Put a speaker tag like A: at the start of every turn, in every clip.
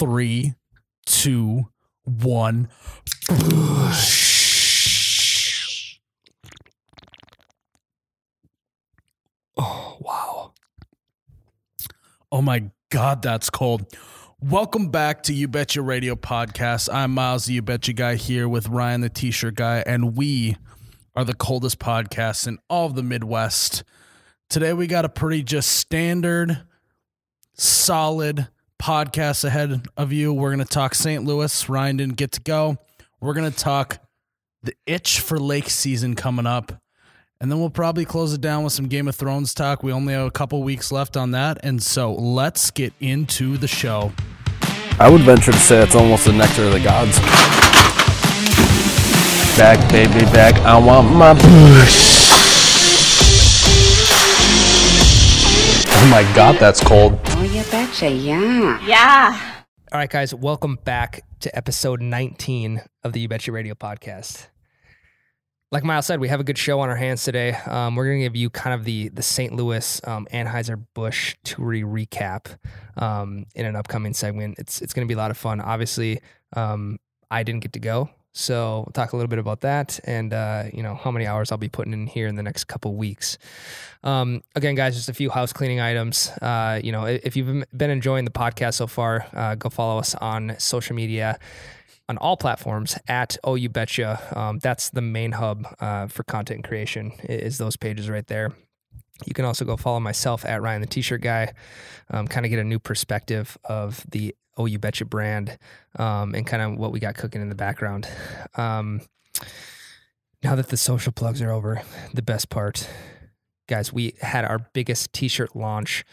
A: three, two, one.
B: Oh, wow.
A: Oh my God, that's cold. Welcome back to You Betcha Radio Podcast. I'm Miles, the You Betcha guy, here with Ryan, the T shirt guy, and we are the coldest podcast in all of the Midwest. Today, we got a pretty just standard, solid podcast ahead of you. We're going to talk St. Louis. Ryan didn't get to go. We're going to talk the itch for lake season coming up. And then we'll probably close it down with some Game of Thrones talk. We only have a couple weeks left on that. And so let's get into the show.
C: I would venture to say it's almost the nectar of the gods. Back, baby, back. I want my push. Oh my god, that's cold.
D: Oh, you betcha, yeah.
E: Yeah.
B: All right, guys, welcome back to episode 19 of the You Betcha Radio podcast. Like Miles said, we have a good show on our hands today. Um, we're going to give you kind of the the St. Louis um, Anheuser-Busch Toury recap um, in an upcoming segment. It's it's going to be a lot of fun. Obviously, um, I didn't get to go, so we'll talk a little bit about that and uh, you know how many hours I'll be putting in here in the next couple weeks. Um, again, guys, just a few house cleaning items. Uh, you know, if you've been enjoying the podcast so far, uh, go follow us on social media on all platforms at Oh You Betcha. Um, that's the main hub uh, for content creation. Is those pages right there. You can also go follow myself at Ryan the T-shirt guy. Um, kind of get a new perspective of the Oh You Betcha brand um, and kind of what we got cooking in the background. Um, now that the social plugs are over, the best part, guys, we had our biggest T-shirt launch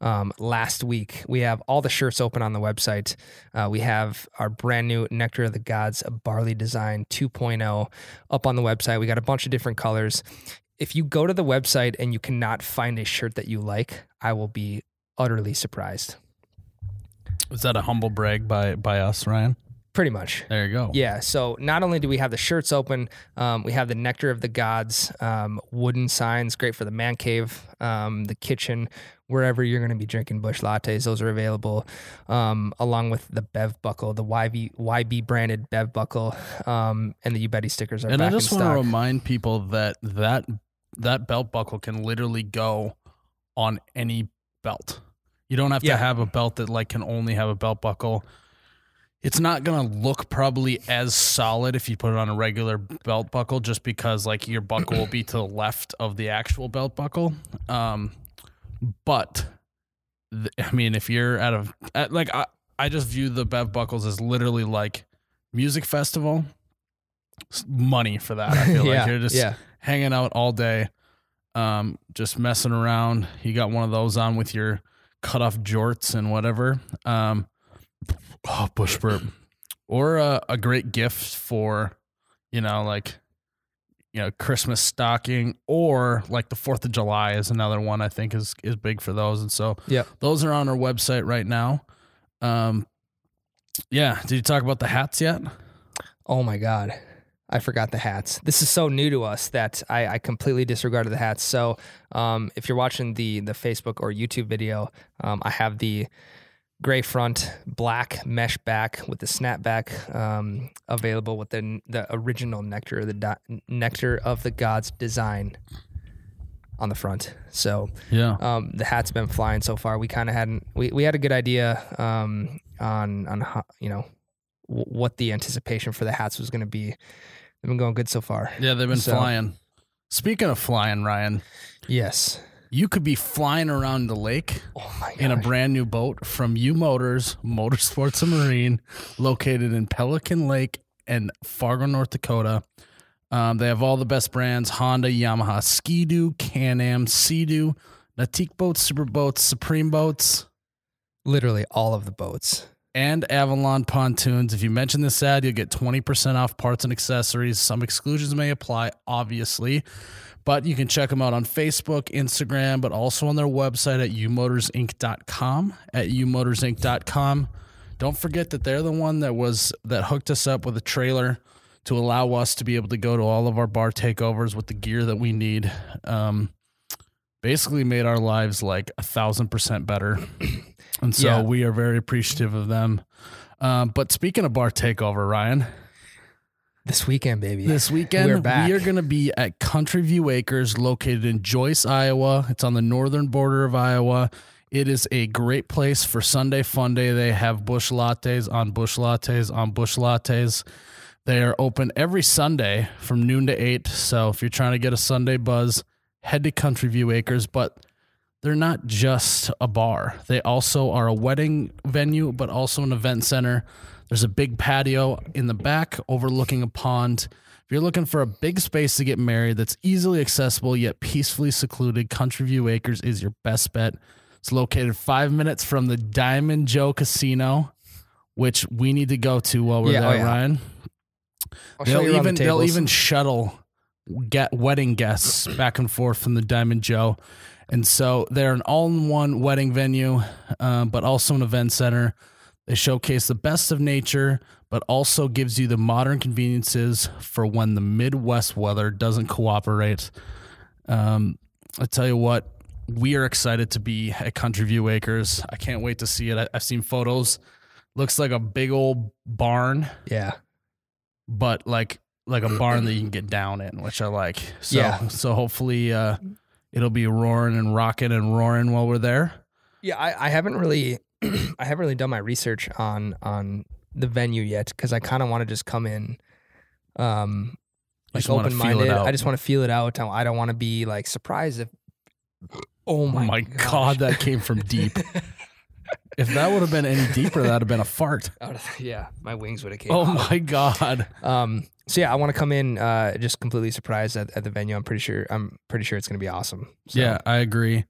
B: um, last week. We have all the shirts open on the website. Uh, we have our brand new Nectar of the Gods Barley Design 2.0 up on the website. We got a bunch of different colors. If you go to the website and you cannot find a shirt that you like, I will be utterly surprised.
A: Is that a humble brag by by us, Ryan?
B: Pretty much.
A: There you go.
B: Yeah. So not only do we have the shirts open, um, we have the Nectar of the Gods um, wooden signs, great for the man cave, um, the kitchen, wherever you're going to be drinking Busch lattes. Those are available, um, along with the Bev buckle, the YB YB branded Bev buckle, um, and the You Betcha stickers are
A: And I just want to remind people that that that belt buckle can literally go on any belt. You don't have
B: Yeah.
A: to have a belt that like can only have a belt buckle. It's not gonna look probably as solid if you put it on a regular belt buckle, just because like your buckle will be to the left of the actual belt buckle. Um, but th- I mean, if you're at a at, like I, I just view the bev buckles as literally like music festival money for that. I feel
B: yeah,
A: like you're just
B: yeah.
A: hanging out all day, um, just messing around. You got one of those on with your cut off jorts and whatever. Um, oh, bush burp. Or a, a great gift for, you know, like, you know, Christmas stocking or like the 4th of July is another one I think is, is big for those. And so
B: Yep.
A: those are on our website right now. Um, yeah. Did you talk about the hats yet?
B: Oh my god. I forgot the hats. This is so new to us that I, I completely disregarded the hats. So, um, if you're watching the the Facebook or YouTube video, um, I have the gray front, black mesh back with the snapback um, available with the the original nectar, the do- nectar of the gods design on the front. So,
A: Yeah.
B: um, the hat's been flying so far. We kind of hadn't. We, we had a good idea um, on on how, you know w- what the anticipation for the hats was going to be. They've been going good so far.
A: Yeah, they've been
B: So-
A: flying. Speaking of flying, Ryan,
B: Yes.
A: you could be flying around the lake
B: Oh
A: in a brand new boat from U Motors Motorsports and Marine, located in Pelican Lake and Fargo, North Dakota. Um, they have all the best brands: Honda, Yamaha, Ski-Doo, Can-Am, Sea-Doo, Nautique boats, Supra boats, Supreme boats,
B: Literally all of the boats.
A: And Avalon pontoons. If you mention this ad, you'll get 20% off parts and accessories. Some exclusions may apply, obviously, but you can check them out on Facebook, Instagram, but also on their website at umotorsinc.com. At umotorsinc.com. Don't forget that they're the one that was that hooked us up with a trailer to allow us to be able to go to all of our bar takeovers with the gear that we need. Um, basically made our lives like a thousand percent better. And so
B: Yeah.
A: we are very appreciative of them. Um, but speaking of bar takeover, Ryan,
B: This weekend, baby.
A: this weekend
B: We're back.
A: we are going to be at Country View Acres, located in Joice, Iowa. It's on the northern border of Iowa. It is a great place for Sunday fun day. They have Busch lattes on Busch lattes on Busch lattes. They are open every Sunday from noon to eight. So if you're trying to get a Sunday buzz, head to Country View Acres. But they're not just a bar. They also are a wedding venue, but also an event center. There's a big patio in the back overlooking a pond. If you're looking for a big space to get married that's easily accessible yet peacefully secluded, Country View Acres is your best bet. It's located five minutes from the Diamond Jo Casino, which we need to go to while we're
B: Yeah, oh
A: there,
B: yeah.
A: Ryan.
B: I'll
A: They'll even
B: the
A: they'll even shuttle get wedding guests back and forth from the Diamond Jo, and so they're an all-in-one wedding venue, um, but also an event center. They showcase the best of nature, but also gives you the modern conveniences for when the Midwest weather doesn't cooperate. Um, I tell you what, we are excited to be at Country View Acres. I can't wait to see it. I, I've seen photos. Looks like a big old barn
B: yeah.
A: but like like a barn that you can get down in, which I like. So
B: Yeah.
A: so hopefully uh it'll be roaring and rocking and roaring while we're there.
B: Yeah, I, I haven't really, I haven't really done my research on on the venue yet because I kind of want to just come in, um, like open minded. I just want to feel it out. I don't want to be like surprised if. Oh
A: Oh
B: my,
A: my,
B: gosh.
A: god, that came from deep. if that would have been any deeper, that'd have been a fart.
B: Yeah, my wings would have came.
A: Oh
B: out.
A: my god.
B: Um. So yeah, I want to come in uh just completely surprised at, at the venue. I'm pretty sure. I'm pretty sure it's gonna be awesome. So,
A: Yeah, I agree.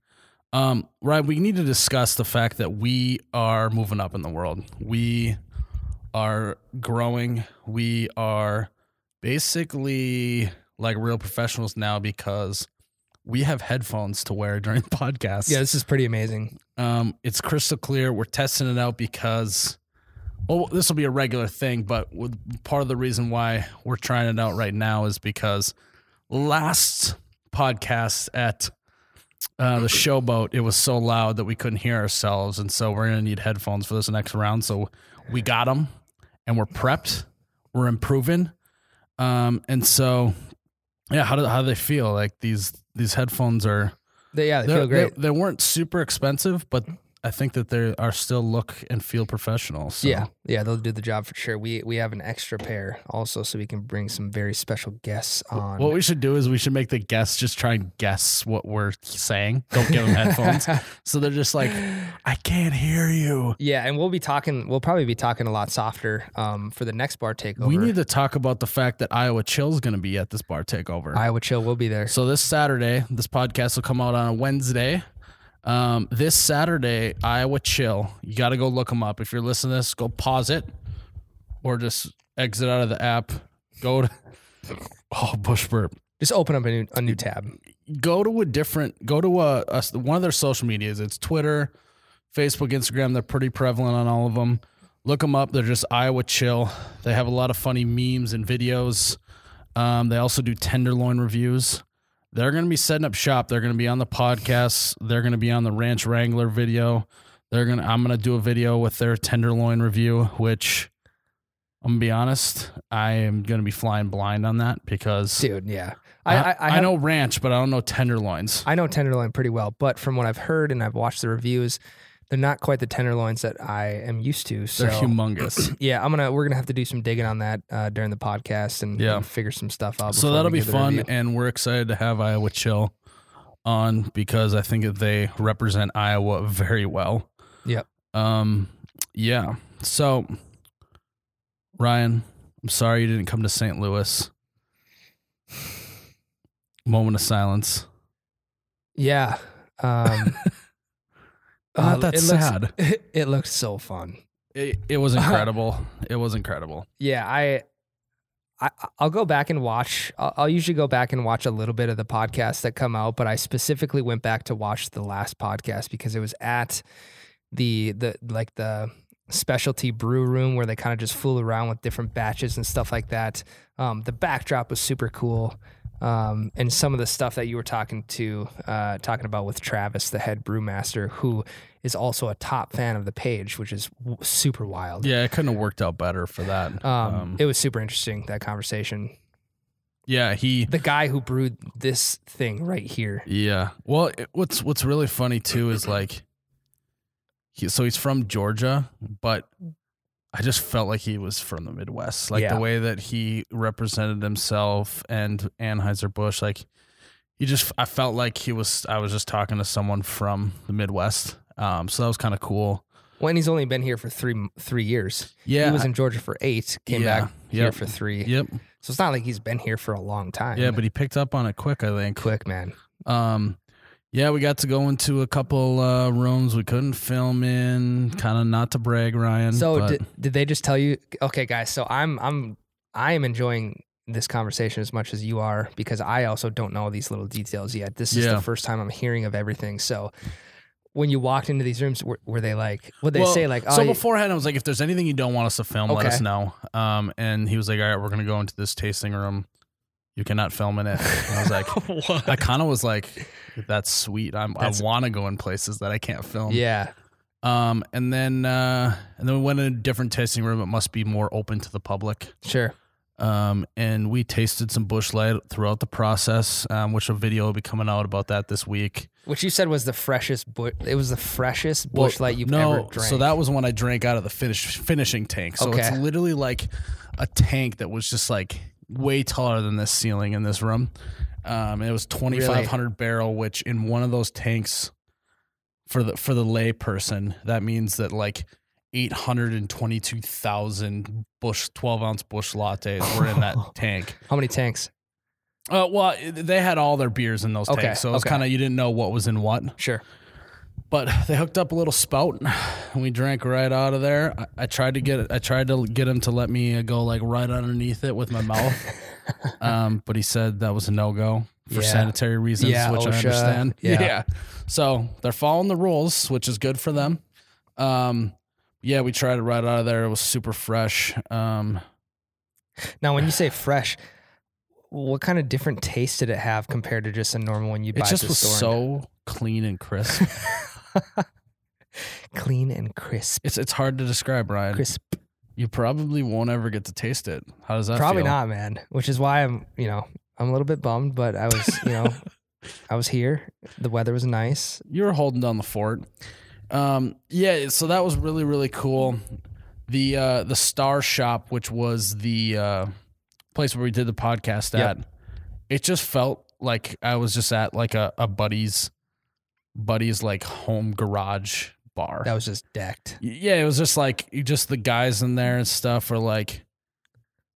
A: Um, right, we need to discuss the fact that we are moving up in the world. We are growing. We are basically like real professionals now because we have headphones to wear during podcasts.
B: Yeah, this is pretty amazing.
A: Um, it's crystal clear. We're testing it out because, well, this will be a regular thing, but part of the reason why we're trying it out right now is because last podcast at uh, the showboat, it was so loud that we couldn't hear ourselves. And so we're going to need headphones for this next round. So we got them and we're prepped. We're improving. Um, and so, yeah, how do, how do they feel? Like these, these headphones are,
B: They, yeah, they feel great.
A: They, they weren't super expensive, but I think that they are still look and feel professional. So.
B: Yeah, yeah, they'll do the job for sure. We we have an extra pair also, so we can bring some very special guests on.
A: What we should do is we should make the guests just try and guess what we're saying. Don't give them headphones. So they're just like, I can't hear you.
B: yeah, and we'll be talking. We'll probably be talking a lot softer um, for the next bar takeover.
A: We need to talk about the fact that Iowa Chill is going to be at this bar takeover.
B: Iowa Chill will be there.
A: So this Saturday, this podcast will come out on a Wednesday. Um, this Saturday, Iowa Chill. You got to go look them up. If you're listening to this, go pause it or just exit out of the app. Go to oh bush burp.
B: Just open up a new, a new tab.
A: Go to a different. Go to a, a one of their social medias. It's Twitter, Facebook, Instagram. They're pretty prevalent on all of them. Look them up. They're just Iowa Chill. They have a lot of funny memes and videos. Um, they also do tenderloin reviews. They're going to be setting up shop. They're going to be on the podcast. They're going to be on the Ranch Wrangler video. They're going to I'm going to do a video with their tenderloin review, which I'm going to be honest, I am going to be flying blind on that because
B: Dude, yeah.
A: I,
B: I, I, I, have-
A: know ranch, but I don't know tenderloins.
B: I know tenderloin pretty well, but from what I've heard and I've watched the reviews, they're not quite the tenderloins that I am used to. So
A: They're humongous.
B: yeah, I'm gonna we're gonna have to do some digging on that uh, during the podcast and,
A: Yeah.
B: and figure some stuff out.
A: so that'll be fun,
B: review.
A: and we're excited to have Iowa Chill on because I think that they represent Iowa very well.
B: Yep.
A: Um. Yeah. So, Ryan, I'm sorry you didn't come to St. Louis. Moment of silence.
B: Yeah. Um,
A: Not
B: uh,
A: that
B: it looks-
A: sad.
B: it looked so fun.
A: It, it was incredible. it was incredible.
B: Yeah, I, I I'll go back and watch. I'll, I'll usually go back and watch a little bit of the podcasts that come out, but I specifically went back to watch the last podcast because it was at the the like the specialty brew room where they kind of just fool around with different batches and stuff like that. Um, the backdrop was super cool. Um, and some of the stuff that you were talking to, uh, talking about with Travis, the head brewmaster, who is also a top fan of the page, which is w- super wild.
A: Yeah, it couldn't have worked out better for that.
B: Um, it was super interesting that conversation.
A: yeah, he
B: The guy who brewed this thing right here.
A: Yeah. Well, it, what's what's really funny too is like, he, so he's from Georgia, but I just felt like he was from the Midwest. Like
B: Yeah.
A: the way that he represented himself and Anheuser Busch, like he just, I felt like he was. I was just talking to someone from the Midwest. Um, so that was kind of cool.
B: When he's only been here for three three years.
A: Yeah.
B: He was in Georgia for eight, came
A: Yeah.
B: back here for three.
A: Yep.
B: So it's not like he's been here for a long time.
A: Yeah, but he picked up on it quick. I think.
B: quick, man.
A: Um, yeah, we got to go into a couple uh, rooms we couldn't film in. Kind of not to brag, Ryan.
B: So
A: but
B: did, did they just tell you? Okay, guys. So I'm I'm I am enjoying this conversation as much as you are because I also don't know these little details yet. This is
A: Yeah.
B: the first time I'm hearing of everything. So when you walked into these rooms, were, were they like? Would they
A: Well,
B: say like? Oh,
A: so beforehand, I was like, if there's anything you don't want us to film, let us know. Um, and he was like, all right, we're gonna go into this tasting room. You cannot film in it. And I was like, I kind of was like, that's sweet. I'm, I want to go in places that I can't film.
B: yeah,
A: Um, and then uh, and then we went in a different tasting room. It must be more open to the public.
B: sure.
A: Um, and we tasted some Busch Light throughout the process, um, which a video will be coming out about that this week.
B: Which you said was the freshest. Bu- it was the freshest
A: Well,
B: light you've
A: no,
B: ever drank.
A: So that was when I drank out of the finish finishing tank. So it's literally like a tank that was just like way taller than this ceiling in this room. Um, it was twenty five hundred barrel, which in one of those tanks for the for the lay person, that means that like eight hundred and twenty two thousand bush twelve ounce Busch lattes were in that tank.
B: How many tanks?
A: Uh, well, they had all their beers in those
B: Okay,
A: tanks, so it was
B: okay.
A: kind of you didn't know what was in what.
B: Sure.
A: But they hooked up a little spout, and we drank right out of there. I, I tried to get. I tried to get him to let me go like right underneath it with my mouth, um, but he said that was a no go for
B: Yeah.
A: sanitary reasons,
B: Yeah,
A: which I understand.
B: yeah.
A: So they're following the rules, which is good for them. Um, yeah, we tried it right out of there. It was super fresh. Um,
B: Now, when you say fresh, what kind of different taste did it have compared to just a normal one you buy
A: it just was so clean and crisp.
B: clean and crisp.
A: it's it's hard to describe, Ryan.
B: Crisp.
A: You probably won't ever get to taste it. How does that
B: Probably
A: feel?
B: not, man. Which is why I'm, you know, I'm a little bit bummed, but I was, you know, I was here. The weather was nice.
A: you were holding down the fort. Um, yeah, so that was really really cool. The uh, the Star Shop, which was the uh, place where we did the podcast
B: Yep.
A: at, it just felt like I was just at like a, a buddy's buddy's like home garage bar.
B: That was just decked.
A: yeah, it was just like just the guys in there and stuff are like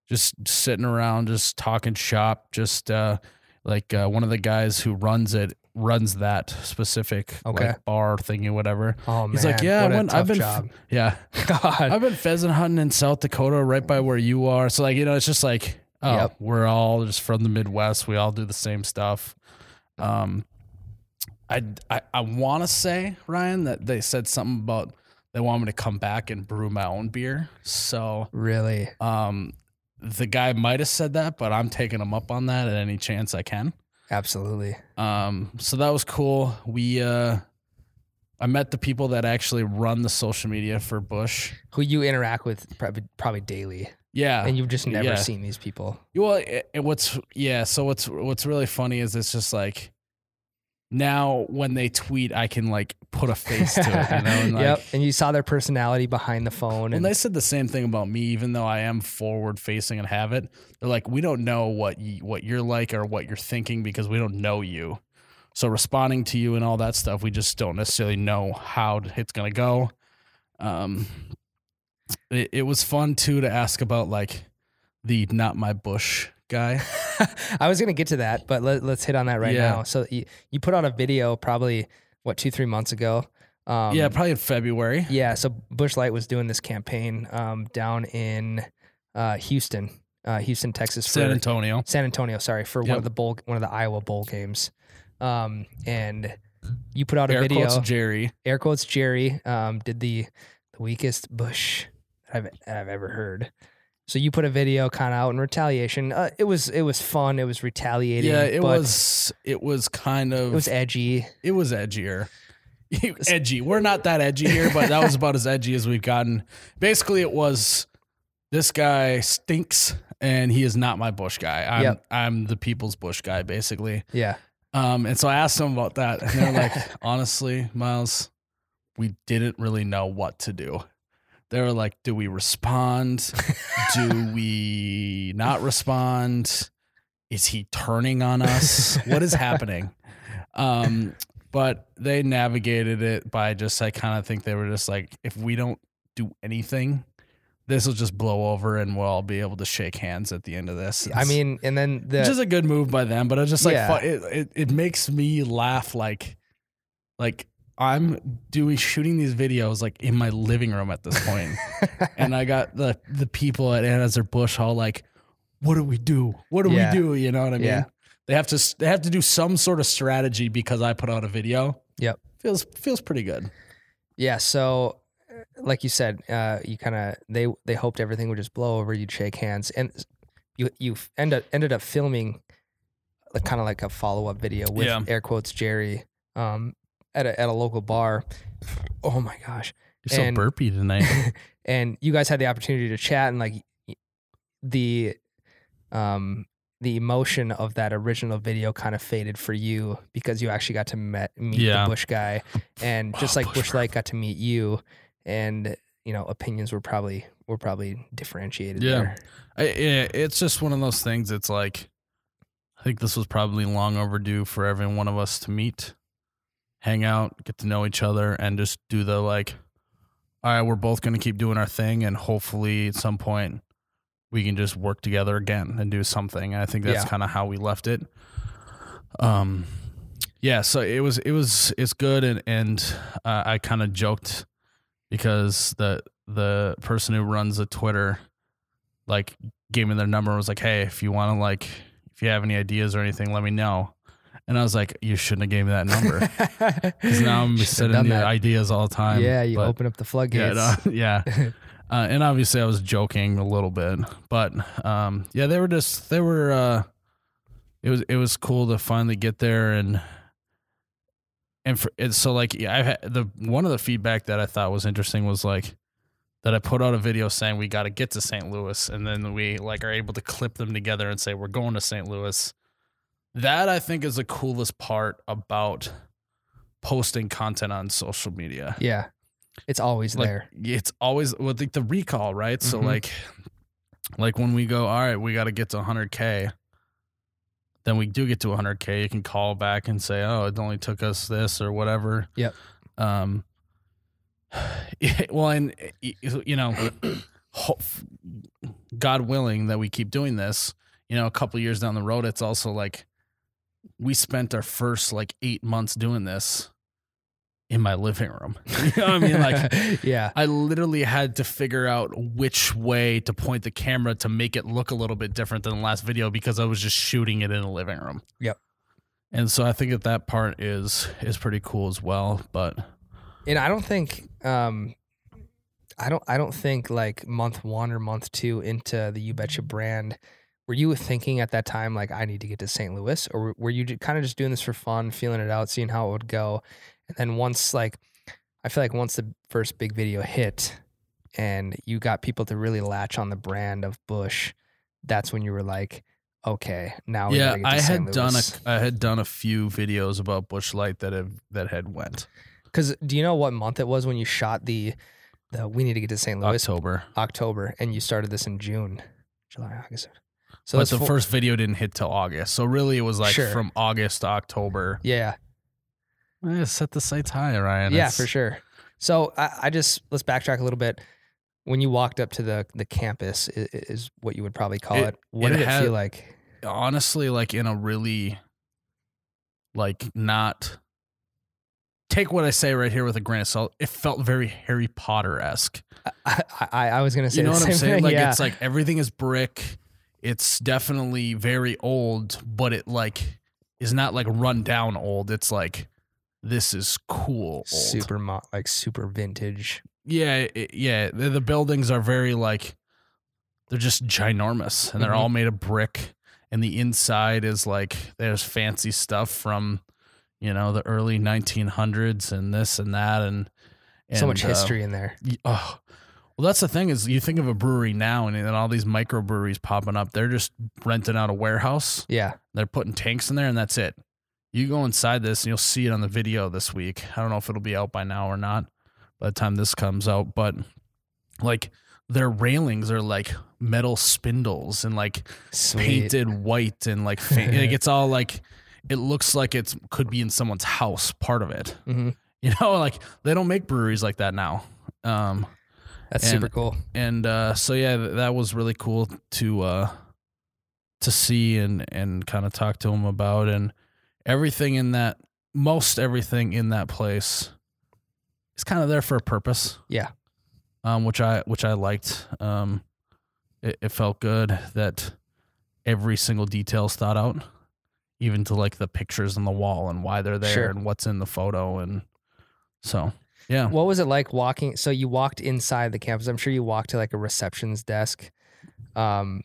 A: just sitting around, just talking shop. Just uh, like uh, one of the guys who runs it runs that specific
B: Okay.
A: like bar thingy, whatever.
B: Oh man,
A: He's like, yeah, I
B: what a
A: went, I've been,
B: job.
A: yeah,
B: God,
A: I've been pheasant hunting in South Dakota, right by where you are. So like, you know, it's just like, oh,
B: Yep.
A: we're all just from the Midwest. We all do the same stuff. Um, I I, I want to say Ryan that they said something about they want me to come back and brew my own beer. So
B: really?
A: um, the guy might have said that, but I'm taking him up on that at any chance I can.
B: Absolutely.
A: Um, so that was cool. We uh, I met the people that actually run the social media for Busch.
B: Who you interact with probably, probably daily,
A: Yeah,
B: and you've just never
A: yeah.
B: seen these people.
A: Well, what's yeah. So what's what's really funny is it's just like now when they tweet, I can like put a face to it, you know. And like,
B: yep. And you saw their personality behind the phone.
A: When
B: And
A: they said the same thing about me, even though I am forward facing and have it, they're like, we don't know what you, what you're like or what you're thinking because we don't know you. So responding to you and all that stuff, we just don't necessarily know how it's gonna go. Um, it, it was fun too to ask about like the not my Busch guy.
B: I was gonna get to that, but let, let's hit on that right
A: Yeah.
B: now. So you, you put out a video probably what two three months ago. Um,
A: yeah, probably in February.
B: yeah. So Busch Light was doing this campaign um, down in uh, Houston, uh, Houston, Texas, for
A: San Antonio.
B: San Antonio. Sorry for one of the bowl, one of the Iowa bowl games. Um, and you put out a
A: Air
B: video.
A: quotes Jerry.
B: air quotes Jerry um, did the the weakest Busch I've I've ever heard. So you put a video kind of out in retaliation. Uh, it was it was fun. It was retaliating.
A: Yeah, it was it was kind of
B: it was edgy.
A: it was edgier. edgy. We're not that edgy here, but that was about as edgy as we've gotten. Basically, it was this guy stinks, and he is not my Busch guy. I'm
B: Yep.
A: I'm the people's Busch guy, basically.
B: Yeah.
A: Um, and so I asked them about that, and they're like, honestly, Miles, we didn't really know what to do. They were like, do we respond? do we not respond? Is he turning on us? what is happening? Um, but they navigated it by just, I kind of think they were just like, if we don't do anything, this will just blow over and we'll all be able to shake hands at the end of this.
B: I mean, and then the
A: which is a good move by them, but it's just like
B: Yeah.
A: it, it, it makes me laugh like like I'm doing shooting these videos like in my living room at this point. and I got the the people at Anheuser Busch all like, what do we do? What do
B: Yeah.
A: we do? You know what I mean?
B: Yeah.
A: They have to they have to do some sort of strategy because I put out a video.
B: Yep.
A: Feels feels pretty good.
B: Yeah, so uh, like you said, uh, you kind of they they hoped everything would just blow over. You'd shake hands, and you you end up, ended up filming kind of like a follow up video with
A: Yeah.
B: air quotes Jerry um, at a at a local bar. Oh my gosh!
A: You're so burpy tonight.
B: and you guys had the opportunity to chat and like the um the emotion of that original video kind of faded for you because you actually got to met, meet
A: Yeah.
B: the Busch guy and just
A: Oh,
B: like Busch Light got to meet you and you know opinions were probably were probably differentiated
A: Yeah. I, yeah, it's just one of those things. It's like, I think this was probably long overdue for every one of us to meet, hang out, get to know each other, and just do the like, all right, we're both going to keep doing our thing, and hopefully at some point we can just work together again and do something. And I think that's
B: Yeah.
A: kind of how we left it. Um, yeah, so it was it was it's good, and and uh, I kind of joked because the the person who runs the Twitter like gave me their number and was like, "Hey, if you want to like if you have any ideas or anything, let me know." And I was like, "You shouldn't have gave me that number because now I'm sending you ideas all the time."
B: yeah, you
A: But-
B: open up the
A: yeah,
B: floodgates.
A: no, yeah. Uh, and obviously, I was joking a little bit, but um, yeah, they were just they were. Uh, it was it was cool to finally get there and and for it's so like yeah, I had the one of the feedback that I thought was interesting was like that I put out a video saying we got to get to St. Louis, and then we like are able to clip them together and say we're going to St. Louis. That I think is the coolest part about posting content on social media
B: yeah, it's always
A: like
B: there.
A: it's always with like the recall, right? So
B: Mhm.
A: like like when we go, all right, we got to get to 100k. Then we do get to 100k, you can call back and say, "Oh, it only took us this or whatever."
B: Yep.
A: Um well, and you know, God willing that we keep doing this, you know, a couple years down the road, it's also like we spent our first like 8 months doing this in my living room. You know I mean? Like
B: yeah,
A: I literally had to figure out which way to point the camera to make it look a little bit different than the last video because I was just shooting it in the living room.
B: Yep.
A: And so I think that that part is is pretty cool as well. But
B: and I don't think um I don't I don't think like month one or month two into the You Betcha brand, were you thinking at that time like I need to get to St. Louis, or were you kind of just doing this for fun, feeling it out, seeing how it would go, and then once like I feel like once the first big video hit, and you got people to really latch on the brand of Busch, that's when you were like, okay, now
A: yeah,
B: gotta get to
A: I
B: St.
A: had done a
B: Louis.
A: I had done a few videos about Busch Light that have that had went
B: Because do you know what month it was when you shot the the We Need to Get to St. Louis
A: October.
B: October, and you started this in June, July, August. So
A: but the
B: four-
A: first video didn't hit till August. So really it was like
B: Sure.
A: from August to October.
B: Yeah,
A: Eh, set the sights high, Ryan.
B: yeah,
A: It's-
B: for sure. So I, I just let's backtrack a little bit. When you walked up to the the campus, is, is what you would probably call it.
A: It-
B: What
A: it
B: did it feel like?
A: honestly like in a really like not take what I say right here with a grain of salt. It felt very Harry Potter esque.
B: I, I, I was gonna say
A: You know
B: the
A: what I'm saying?
B: thing.
A: Like
B: yeah.
A: it's like everything is brick. It's definitely very old, but it like is not like run down old. It's like this is cool. Old.
B: super mo- like super vintage.
A: Yeah, it, yeah. The, the buildings are very like they're just ginormous, and they're
B: Mhm.
A: all made of brick. And the inside is like there's fancy stuff from you know, the early 1900s and this and that and, and
B: so much
A: uh,
B: history in there.
A: oh, well, that's the thing is you think of a brewery now and then all these microbreweries popping up. They're just renting out a warehouse.
B: Yeah.
A: They're putting tanks in there and that's it. You go inside this and you'll see it on the video this week. I don't know if it'll be out by now or not by the time this comes out, but like their railings are like metal spindles and like
B: Sweet.
A: painted white and like, fa- like it's all like it looks like it could be in someone's house part of it.
B: hmm
A: You know, like they don't make breweries like that now. Um
B: That's
A: And-
B: super cool.
A: and uh, so yeah, that was really cool to uh, to see and and kind of talk to him about and everything in that most everything in that place is kind of there for a purpose.
B: Yeah.
A: Um, which I which I liked. Um, it, it felt good that every single detail is thought out, even to like the pictures on the wall and why they're there
B: Sure.
A: and what's in the photo and so yeah.
B: What was it like walking? So you walked inside the campus. I'm sure you walked to like a reception's desk. Um,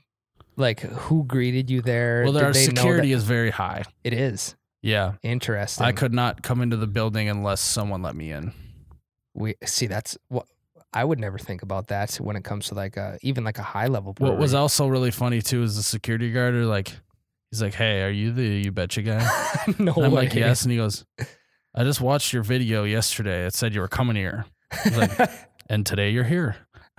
B: like who greeted you there?
A: Well,
B: Did
A: their security is very high.
B: It is
A: Yeah.
B: interesting.
A: I could not come into the building unless someone let me in.
B: We see that's what I would never think about that when it comes to like a even like a high level.
A: What was also really funny too is the security guard or like, he's like, "Hey, are you the you betcha guy?"
B: no
A: And I'm
B: way.
A: like, "Yes," and he goes, "I just watched your video yesterday. It said you were coming here, like, and today you're here."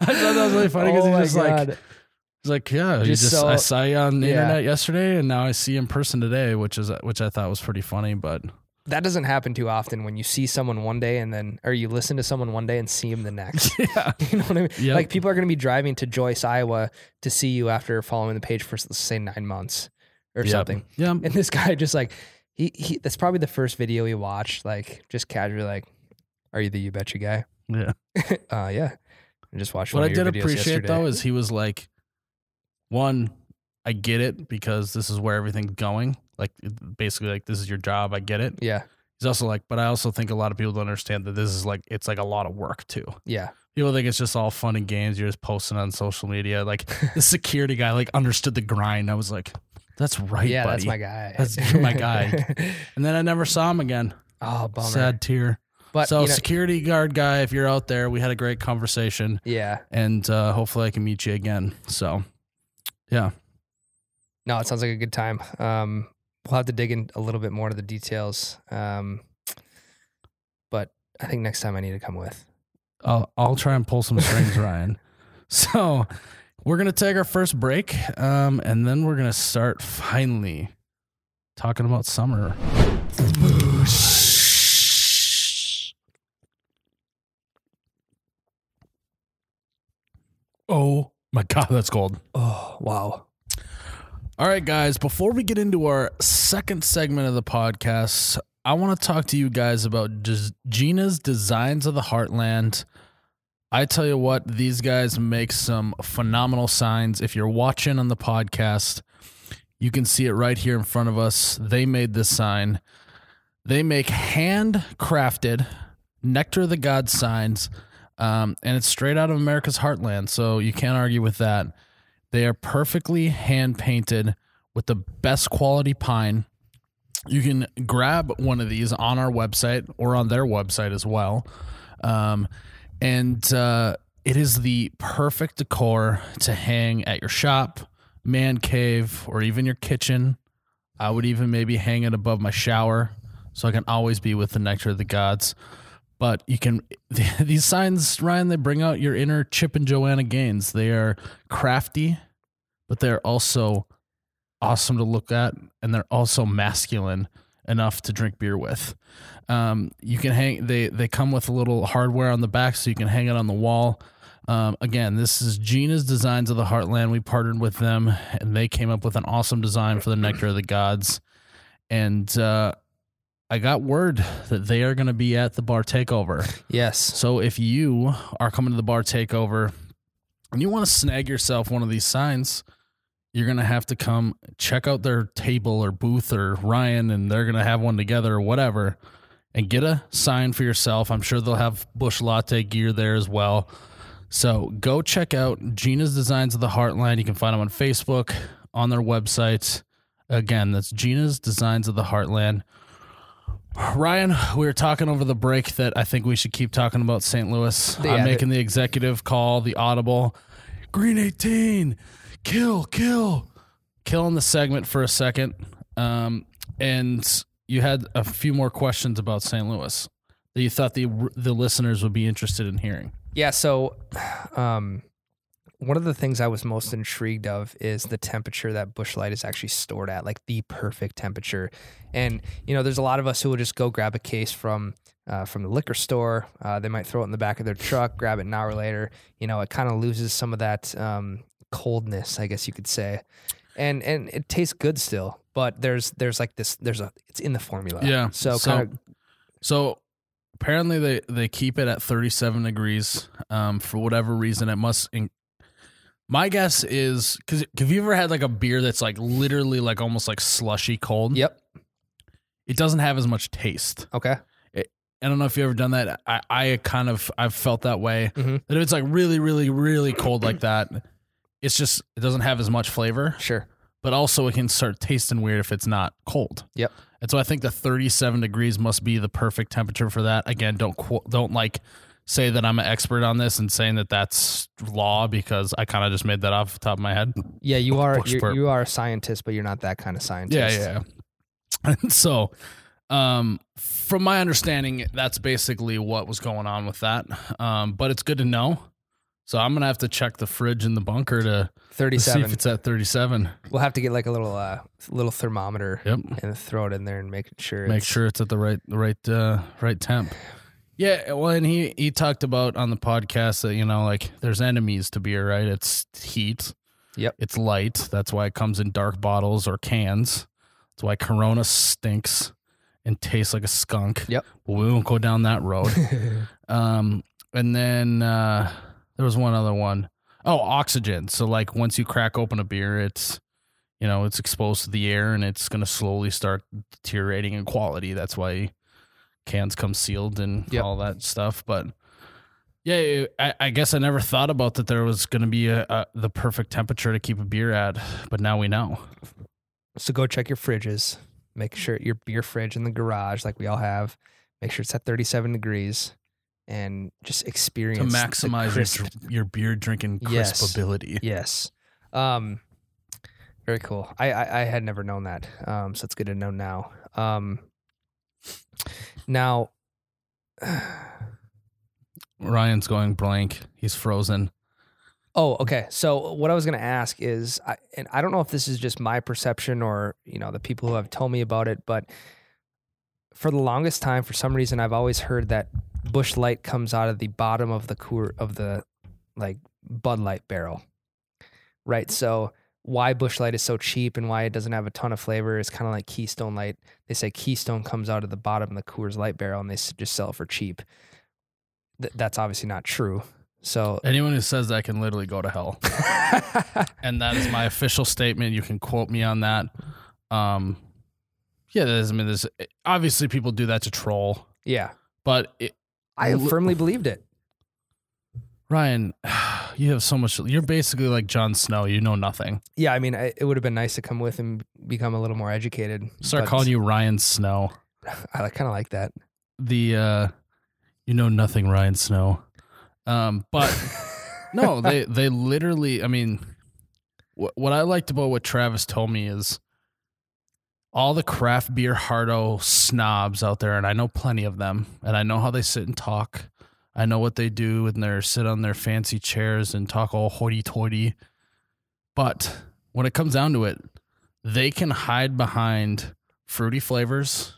A: I thought that was really funny because
B: oh
A: he's just like, he's like, "Yeah, you
B: Just
A: just
B: so-
A: I saw you on the
B: yeah.
A: internet yesterday, and now I see you in person today," which is which I thought was pretty funny, but
B: that doesn't happen too often when you see someone one day and then or you listen to someone one day and see them the next.
A: yeah,
B: you know what I mean?
A: Yep.
B: Like people are going to be driving to Joice, Iowa to see you after following the page for let's say 9 months or
A: Yep.
B: something.
A: Yeah,
B: And this guy just like he, he that's probably the first video he watched like just casually like are you the you betcha guy?
A: yeah.
B: Uh yeah. I just watched
A: What I did appreciate
B: yesterday.
A: though is he was like, one, I get it because this is where everything's going. Like basically, like this is your job. I get it.
B: Yeah.
A: He's also like, but I also think a lot of people don't understand that this is like it's like a lot of work too.
B: Yeah.
A: People think it's just all fun and games. You're just posting on social media. Like the security guy like understood the grind. I was like, that's right,
B: yeah,
A: buddy.
B: that's my guy.
A: That's- my guy. and then I never saw him again.
B: oh, bummer.
A: Sad tear.
B: But
A: so
B: you know,
A: security guard guy, if you're out there, we had a great conversation
B: yeah.
A: and uh, hopefully I can meet you again. So, yeah,
B: No, it sounds like a good time. Um, we'll have to dig in a little bit more to the details. Um, but I think next time I need to come with.
A: I'll I'll try and pull some strings, Ryan. So, we're gonna take our first break, um, and then we're gonna start finally talking about summer. Oh my god, that's cold.
B: Oh, wow.
A: All right, guys, before we get into our second segment of the podcast, I want to talk to you guys about Des- Gina's Designs of the Heartland. I tell you what, these guys make some phenomenal signs. If you're watching on the podcast, you can see it right here in front of us. They made this sign. They make handcrafted Nectar of the Gods signs, um, and it's straight out of America's heartland, so you can't argue with that. They are perfectly hand painted with the best quality pine. You can grab one of these on our website or on their website as well. Um, and uh, it is the perfect decor to hang at your shop, man cave, or even your kitchen. I would even maybe hang it above my shower so I can always be with the nectar of the gods. But you can, these signs, Ryan, they bring out your inner Chip and Joanna Gaines. They are crafty, but they're also awesome to look at, and they're also masculine enough to drink beer with. Um, you can hang. They they come with a little hardware on the back, so you can hang it on the wall. Um, again, this is Gina's Designs of the Heartland. We partnered with them, and they came up with an awesome design for the Nectar of the Gods. And uh, I got word that they are going to be at the bar takeover.
B: Yes.
A: So if you are coming to the bar takeover and you want to snag yourself one of these signs, you're going to have to come check out their table or booth or Ryan and they're going to have one together or whatever and get a sign for yourself. I'm sure they'll have Busch Latte gear there as well. So go check out Gina's Designs of the Heartland. You can find them on Facebook, on their website. Again, that's Gina's Designs of the Heartland. Ryan, we were talking over the break that I think we should keep talking about St. Louis.
B: Yeah,
A: I'm making the executive call, the audible. Green 18, kill, kill. Killing the segment for a second. Um, and you had a few more questions about St. Louis that you thought the the listeners would be interested in hearing.
B: Yeah. So, um, one of the things I was most intrigued of is the temperature that Busch Light is actually stored at, like the perfect temperature. And you know, there's a lot of us who will just go grab a case from uh, from the liquor store. Uh, they might throw it in the back of their truck, grab it an hour later. You know, it kind of loses some of that um, coldness, I guess you could say. And and it tastes good still, but there's there's like this there's a it's in the formula.
A: Yeah,
B: So,
A: so-
B: kind of
A: So apparently they, they keep it at 37 degrees um, for whatever reason. It must. In- my guess is because have you ever had like a beer that's like literally like almost like slushy cold?
B: yep.
A: It doesn't have as much taste.
B: Okay.
A: I don't know if you ever done that. I, I kind of I've felt that way.
B: Mhm.
A: That if it's like really really really cold like that, it's just it doesn't have as much flavor.
B: Sure.
A: But also it can start tasting weird if it's not cold.
B: Yep.
A: And so I think the 37 degrees must be the perfect temperature for that. Again, don't don't like say that I'm an expert on this and saying that that's law because I kind of just made that off the top of my head.
B: Yeah, you are you are a scientist, but you're not that kind of scientist.
A: Yeah, yeah. yeah. And so, um, from my understanding, that's basically what was going on with that. Um, but it's good to know. So I'm gonna have to check the fridge in the bunker to, to see
B: Thirty-seven.
A: if it's at 37.
B: We'll have to get like a little uh little thermometer
A: Yep.
B: and throw it in there and make sure.
A: make
B: it's-
A: sure it's at the right the right uh right temp yeah well and he he talked about on the podcast that you know like there's enemies to beer right it's heat
B: Yep.
A: it's light that's why it comes in dark bottles or cans that's why corona stinks and tastes like a skunk
B: Yep.
A: but we won't go down that road um and then uh there was one other one. Oh, oxygen so like once you crack open a beer it's you know it's exposed to the air and it's going to slowly start deteriorating in quality that's why cans come sealed and
B: Yep.
A: all that stuff but yeah I, I guess i never thought about that there was going to be a, a the perfect temperature to keep a beer at but now we know
B: so go check your fridges. Make sure your beer fridge in the garage, like we all have, make sure it's at 37 degrees, and just experience to
A: maximize your, your beer drinking
B: Yes.
A: crispability
B: Yes. Um, very cool. I, I I had never known that. Um, so it's good to know now. Um, now,
A: ryan's going blank he's frozen
B: oh, okay. So what I was going to ask is, I, and I don't know if this is just my perception or you know the people who have told me about it, but for the longest time, for some reason, I've always heard that Busch Light comes out of the bottom of the coor of the like Bud Light barrel, right? So why Busch Light is so cheap and why it doesn't have a ton of flavor is kind of like Keystone Light. They say Keystone comes out of the bottom of the Coors Light barrel and they just sell it for cheap. Th- that's obviously not true. So
A: anyone who says that can literally go to hell and that is my official statement. You can quote me on that. Um, yeah, there's, I mean, there's obviously people do that to troll,
B: yeah,
A: but it,
B: I firmly believed it.
A: Ryan, you have so much. You're basically like Jon Snow. You know nothing.
B: Yeah, I mean, I, it would have been nice to come with and become a little more educated.
A: Start calling you Ryan Snow.
B: I kind of like that.
A: The uh, you know nothing, Ryan Snow. Um, but no, they they literally. I mean, what what I liked about what Travis told me is all the craft beer hardo snobs out there, and I know plenty of them, and I know how they sit and talk. I know what they do and they sit on their fancy chairs and talk all hoity-toity. But when it comes down to it, they can hide behind fruity flavors,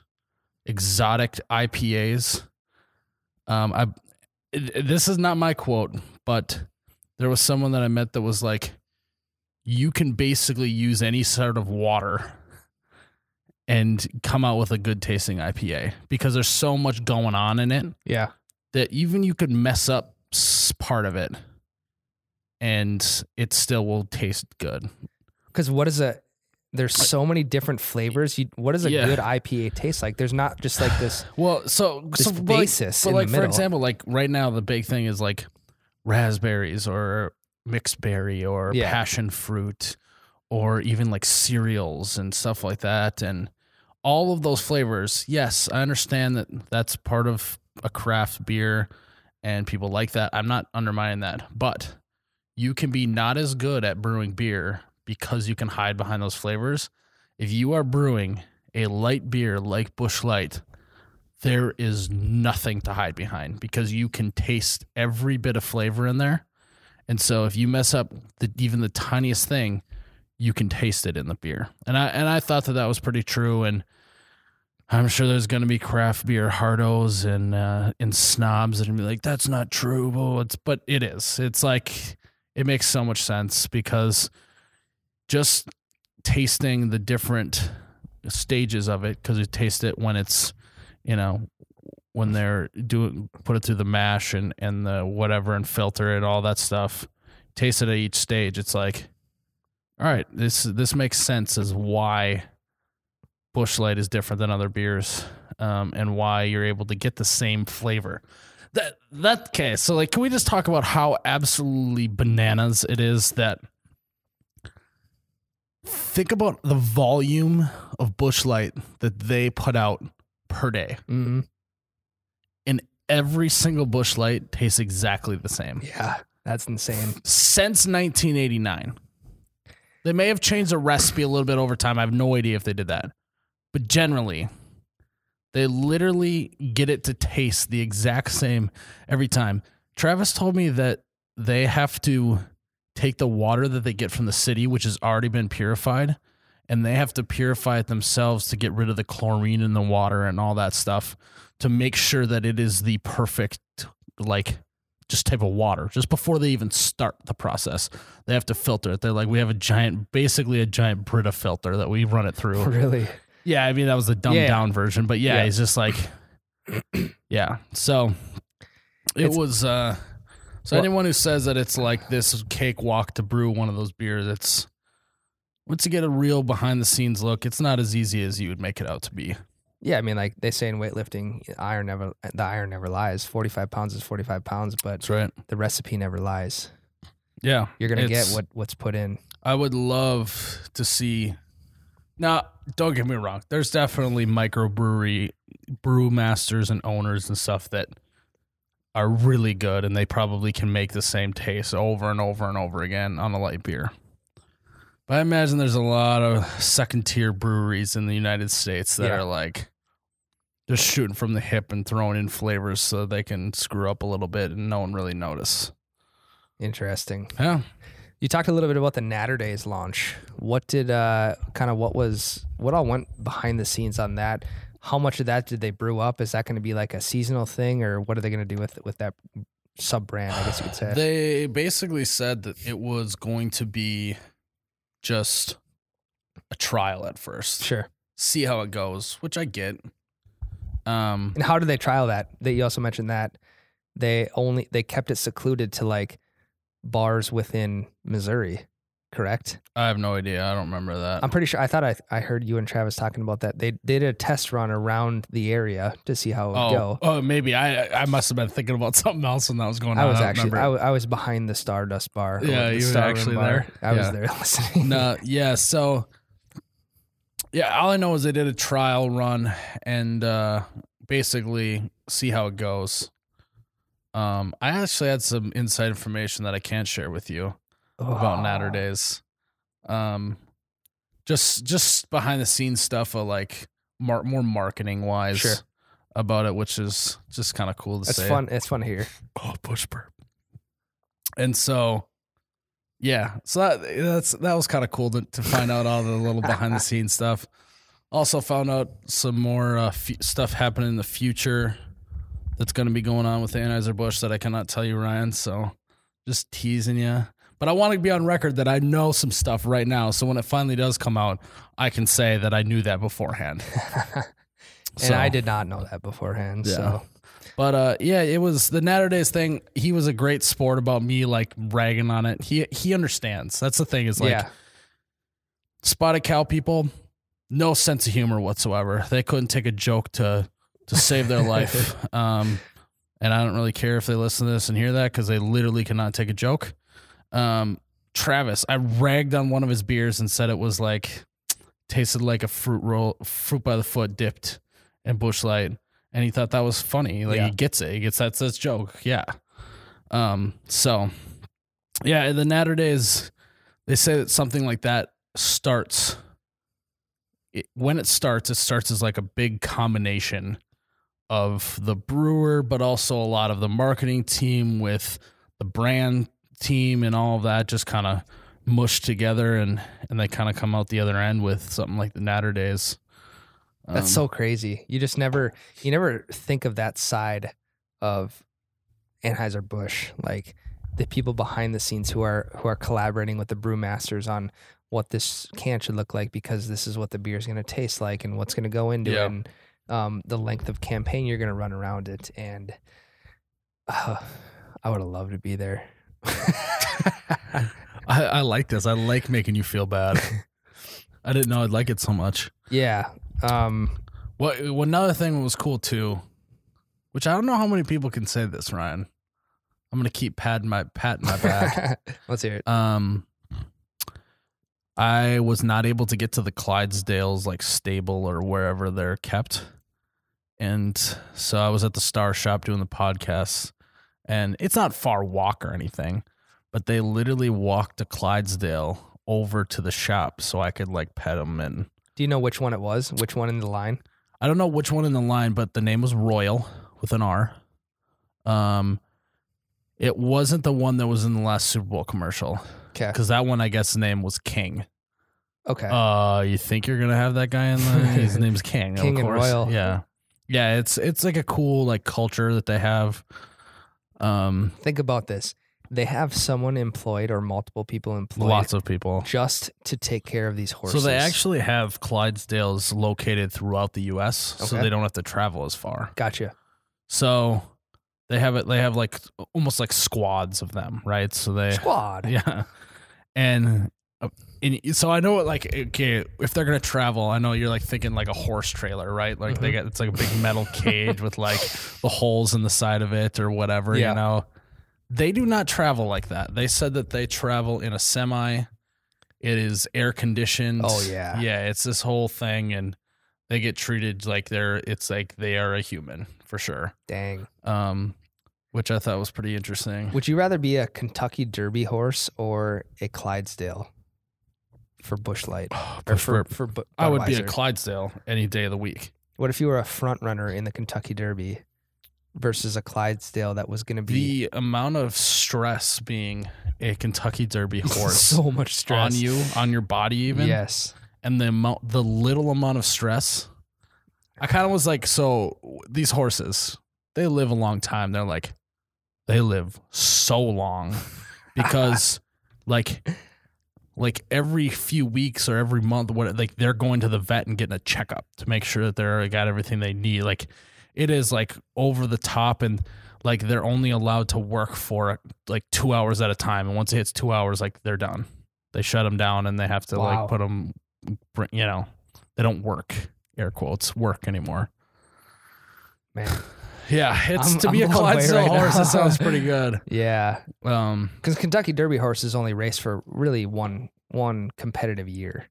A: exotic IPAs. Um, I it- this is not my quote, but there was someone that I met that was like, you can basically use any sort of water and come out with a good tasting IPA because there's so much going on in it
B: Yeah.
A: that even you could mess up part of it and it still will taste good.
B: Because what is a there's so many different flavors. You, what does a
A: Yeah.
B: good IPA taste like? There's not just like this.
A: Well, so
B: This
A: so but like-
B: basis
A: but
B: in the
A: like for example, like right now the big thing is like raspberries or mixed berry or
B: Yeah.
A: passion fruit or even like cereals and stuff like that and all of those flavors, yes, I understand that that's part of a craft beer and people like that. I'm not undermining that. But you can be not as good at brewing beer because you can hide behind those flavors. If you are brewing a light beer like Busch Light, there is nothing to hide behind because you can taste every bit of flavor in there. And so if you mess up the, even the tiniest thing, you can taste it in the beer. And I and I thought that that was pretty true and I'm sure there's going to be craft beer hardos and uh, and snobs that are be like that's not true. Well, it's but it is. It's like it makes so much sense because just tasting the different stages of it because you taste it when it's you know when they're doing put it through the mash and and the whatever and filter it all that stuff taste it at each stage it's like all right this this makes sense as why Busch Light is different than other beers um, and why you're able to get the same flavor. That that okay so like can we just talk about how absolutely bananas it is that think about the volume of Busch Light that they put out per day.
B: Hmm
A: and every single Busch Light tastes exactly the same.
B: Yeah, that's insane.
A: since 1989 they may have changed the recipe a little bit over time. I have no idea if they did that. But generally they literally get it to taste the exact same every time. Travis told me that they have to take the water that they get from the city which has already been purified and they have to purify it themselves to get rid of the chlorine in the water and all that stuff to make sure that it is the perfect like just type of water just before they even start the process they have to filter it they're like we have a giant basically a giant brita filter that we run it through
B: Really?
A: yeah i mean that was the dumbed
B: Yeah.
A: down version but yeah,
B: Yeah.
A: it's just like yeah so it
B: It's-
A: was uh so
B: Well-
A: anyone who says that it's like this cakewalk to brew one of those beers it's once you get a real behind the scenes look it's not as easy as you would make it out to be
B: Yeah, I mean, like they say in weightlifting, iron never the iron never lies. Forty five pounds is forty five pounds, but
A: that's right
B: the recipe never lies.
A: yeah
B: You're gonna
A: It's-
B: get what what's put in.
A: I would love to see. Now, don't get me wrong. There's definitely microbrewery brew masters and owners and stuff that are really good, and they probably can make the same taste over and over and over again on a light beer. But I imagine there's a lot of second tier breweries in the United States that
B: Yeah.
A: are like just shooting from the hip and throwing in flavors so they can screw up a little bit and no one really notice.
B: Interesting.
A: Yeah.
B: You talked a little bit about the Natty Daze launch. What did uh kind of what was what all went behind the scenes on that? How much of that did they brew up? Is that going to be like a seasonal thing, or what are they going to do with with that sub brand? I guess you could say.
A: They basically said that it was going to be just a trial at first.
B: sure.
A: See how it goes, which I get. Um
B: And how did they trial that? That you also mentioned that they only they kept it secluded to like bars within Missouri, correct?
A: I have no idea. I don't remember that.
B: I'm pretty sure. I thought I I heard you and Travis talking about that. They they did a test run around the area to see how it would
A: oh,
B: go.
A: oh, maybe I I must have been thinking about something else when that was going on.
B: I was actually I, I was behind the Stardust bar. or
A: Yeah,
B: the
A: you were
B: Star Room
A: actually there?
B: I was there listening.
A: no, yeah. So, yeah, all I know is they did a trial run and uh, basically see how it goes. Um, I actually had some inside information that I can't share with you about Natty Daze. Um, just just behind the scenes stuff of like mar- more marketing wise
B: Sure.
A: about it, which is just kind of cool to
B: It's
A: say.
B: It's fun. It's fun to hear.
A: Oh, push burp. And so, yeah, so that that's that was kind of cool to, to find out all the little behind the scenes stuff. Also found out some more uh, f- stuff happening in the future that's going to be going on with Anheuser Busch that I cannot tell you, Ryan. So just teasing you. But I want to be on record that I know some stuff right now. So when it finally does come out, I can say that I knew that beforehand.
B: and
A: So-
B: I did not know that beforehand.
A: Yeah.
B: So
A: But uh, yeah, it was the Natty Daze thing. He was a great sport about me like ragging on it. He he understands. That's the thing. Is like
B: yeah,
A: spotted cow people, no sense of humor whatsoever. They couldn't take a joke to to save their life. Um, and I don't really care if they listen to this and hear that because they literally cannot take a joke. Um, Travis, I ragged on one of his beers and said it was like tasted like a fruit roll, fruit by the foot dipped in Busch Light, and he thought that was funny. Like
B: Yeah.
A: he gets it. He gets that's his joke. Yeah. Um. So, yeah, the Natty Daze. They say that something like that starts. It, when it starts, it starts as like a big combination of the brewer, but also a lot of the marketing team with the brand team and all of that just kind of mushed together and and they kind of come out the other end with something like the Natty Daze.
B: That's
A: Um,
B: so crazy. You just never you never think of that side of Anheuser Busch, like the people behind the scenes who are who are collaborating with the brewmasters on what this can should look like because this is what the beer is going to taste like and what's going to go into
A: Yeah.
B: it and um, the length of campaign you're going to run around it and uh, I would have loved to be there.
A: I, I like this. I like making you feel bad. I didn't know I'd like it so much.
B: yeah. Um,
A: What well, another thing was cool too, which I don't know how many people can say this, Ryan. I'm gonna keep patting my patting my back.
B: let's hear it.
A: um I was not able to get to the Clydesdales like stable or wherever they're kept. And so I was at the Star Shop doing the podcast and it's not far walk or anything, but they literally walked to Clydesdale over to the shop so I could like pet them and
B: Do you know which one it was? Which one in the line?
A: I don't know which one in the line, but the name was Royal with an R. Um, it wasn't the one that was in the last Super Bowl commercial
B: Okay.
A: because that one, I guess, the name was King.
B: Okay.
A: Uh, you think you're gonna have that guy in the? His name's King.
B: King
A: of
B: and. Royal.
A: Yeah, yeah. It's it's like a cool like culture that they have. Um,
B: Think about this. They have someone employed or multiple people employed
A: lots of people.
B: just to take care of these horses.
A: So they actually have Clydesdales located throughout the U.S., so they don't have to travel as far.
B: gotcha.
A: So they have it. They have like almost like squads of them, right? So they,
B: Squad.
A: yeah, and, uh, and so I know like okay, if they're gonna travel, I know you're like thinking like a horse trailer, right? Like
B: Mm-hmm.
A: they get it's like a big metal cage with like the holes in the side of it or whatever,
B: Yeah.
A: you know. They do not travel like that. They said that they travel in a semi. It is air conditioned.
B: Oh, yeah.
A: yeah. It's this whole thing, and they get treated like they're. It's like they are a human for sure
B: Dang.
A: um, which I thought was pretty interesting.
B: Would you rather be a Kentucky Derby horse or a Clydesdale for Busch Light or for for Bu-
A: I would be a Clydesdale any day of the week.
B: What if you were a front runner in the Kentucky Derby versus a Clydesdale that was going to be
A: The amount of stress being a Kentucky Derby horse
B: so much stress
A: on you, on your body, even,
B: Yes.
A: and the amount, the little amount of stress. I kind of was like, so these horses, they live a long time. They're like, they live so long because, like, like every few weeks or every month, what like they're going to the vet and getting a checkup to make sure that they're got everything they need. Like, it is like over the top and like they're only allowed to work for like two hours at a time. And once it hits two hours, like they're done. They shut them down and they have to
B: Wow.
A: like put them, you know, they don't work air quotes work anymore.
B: Man.
A: Yeah, it's
B: I'm-
A: to be
B: I'm
A: a Clydesdale
B: right
A: horse.
B: now.
A: It sounds pretty good.
B: Yeah.
A: Um,
B: Because Kentucky Derby horses only race for really one one competitive year,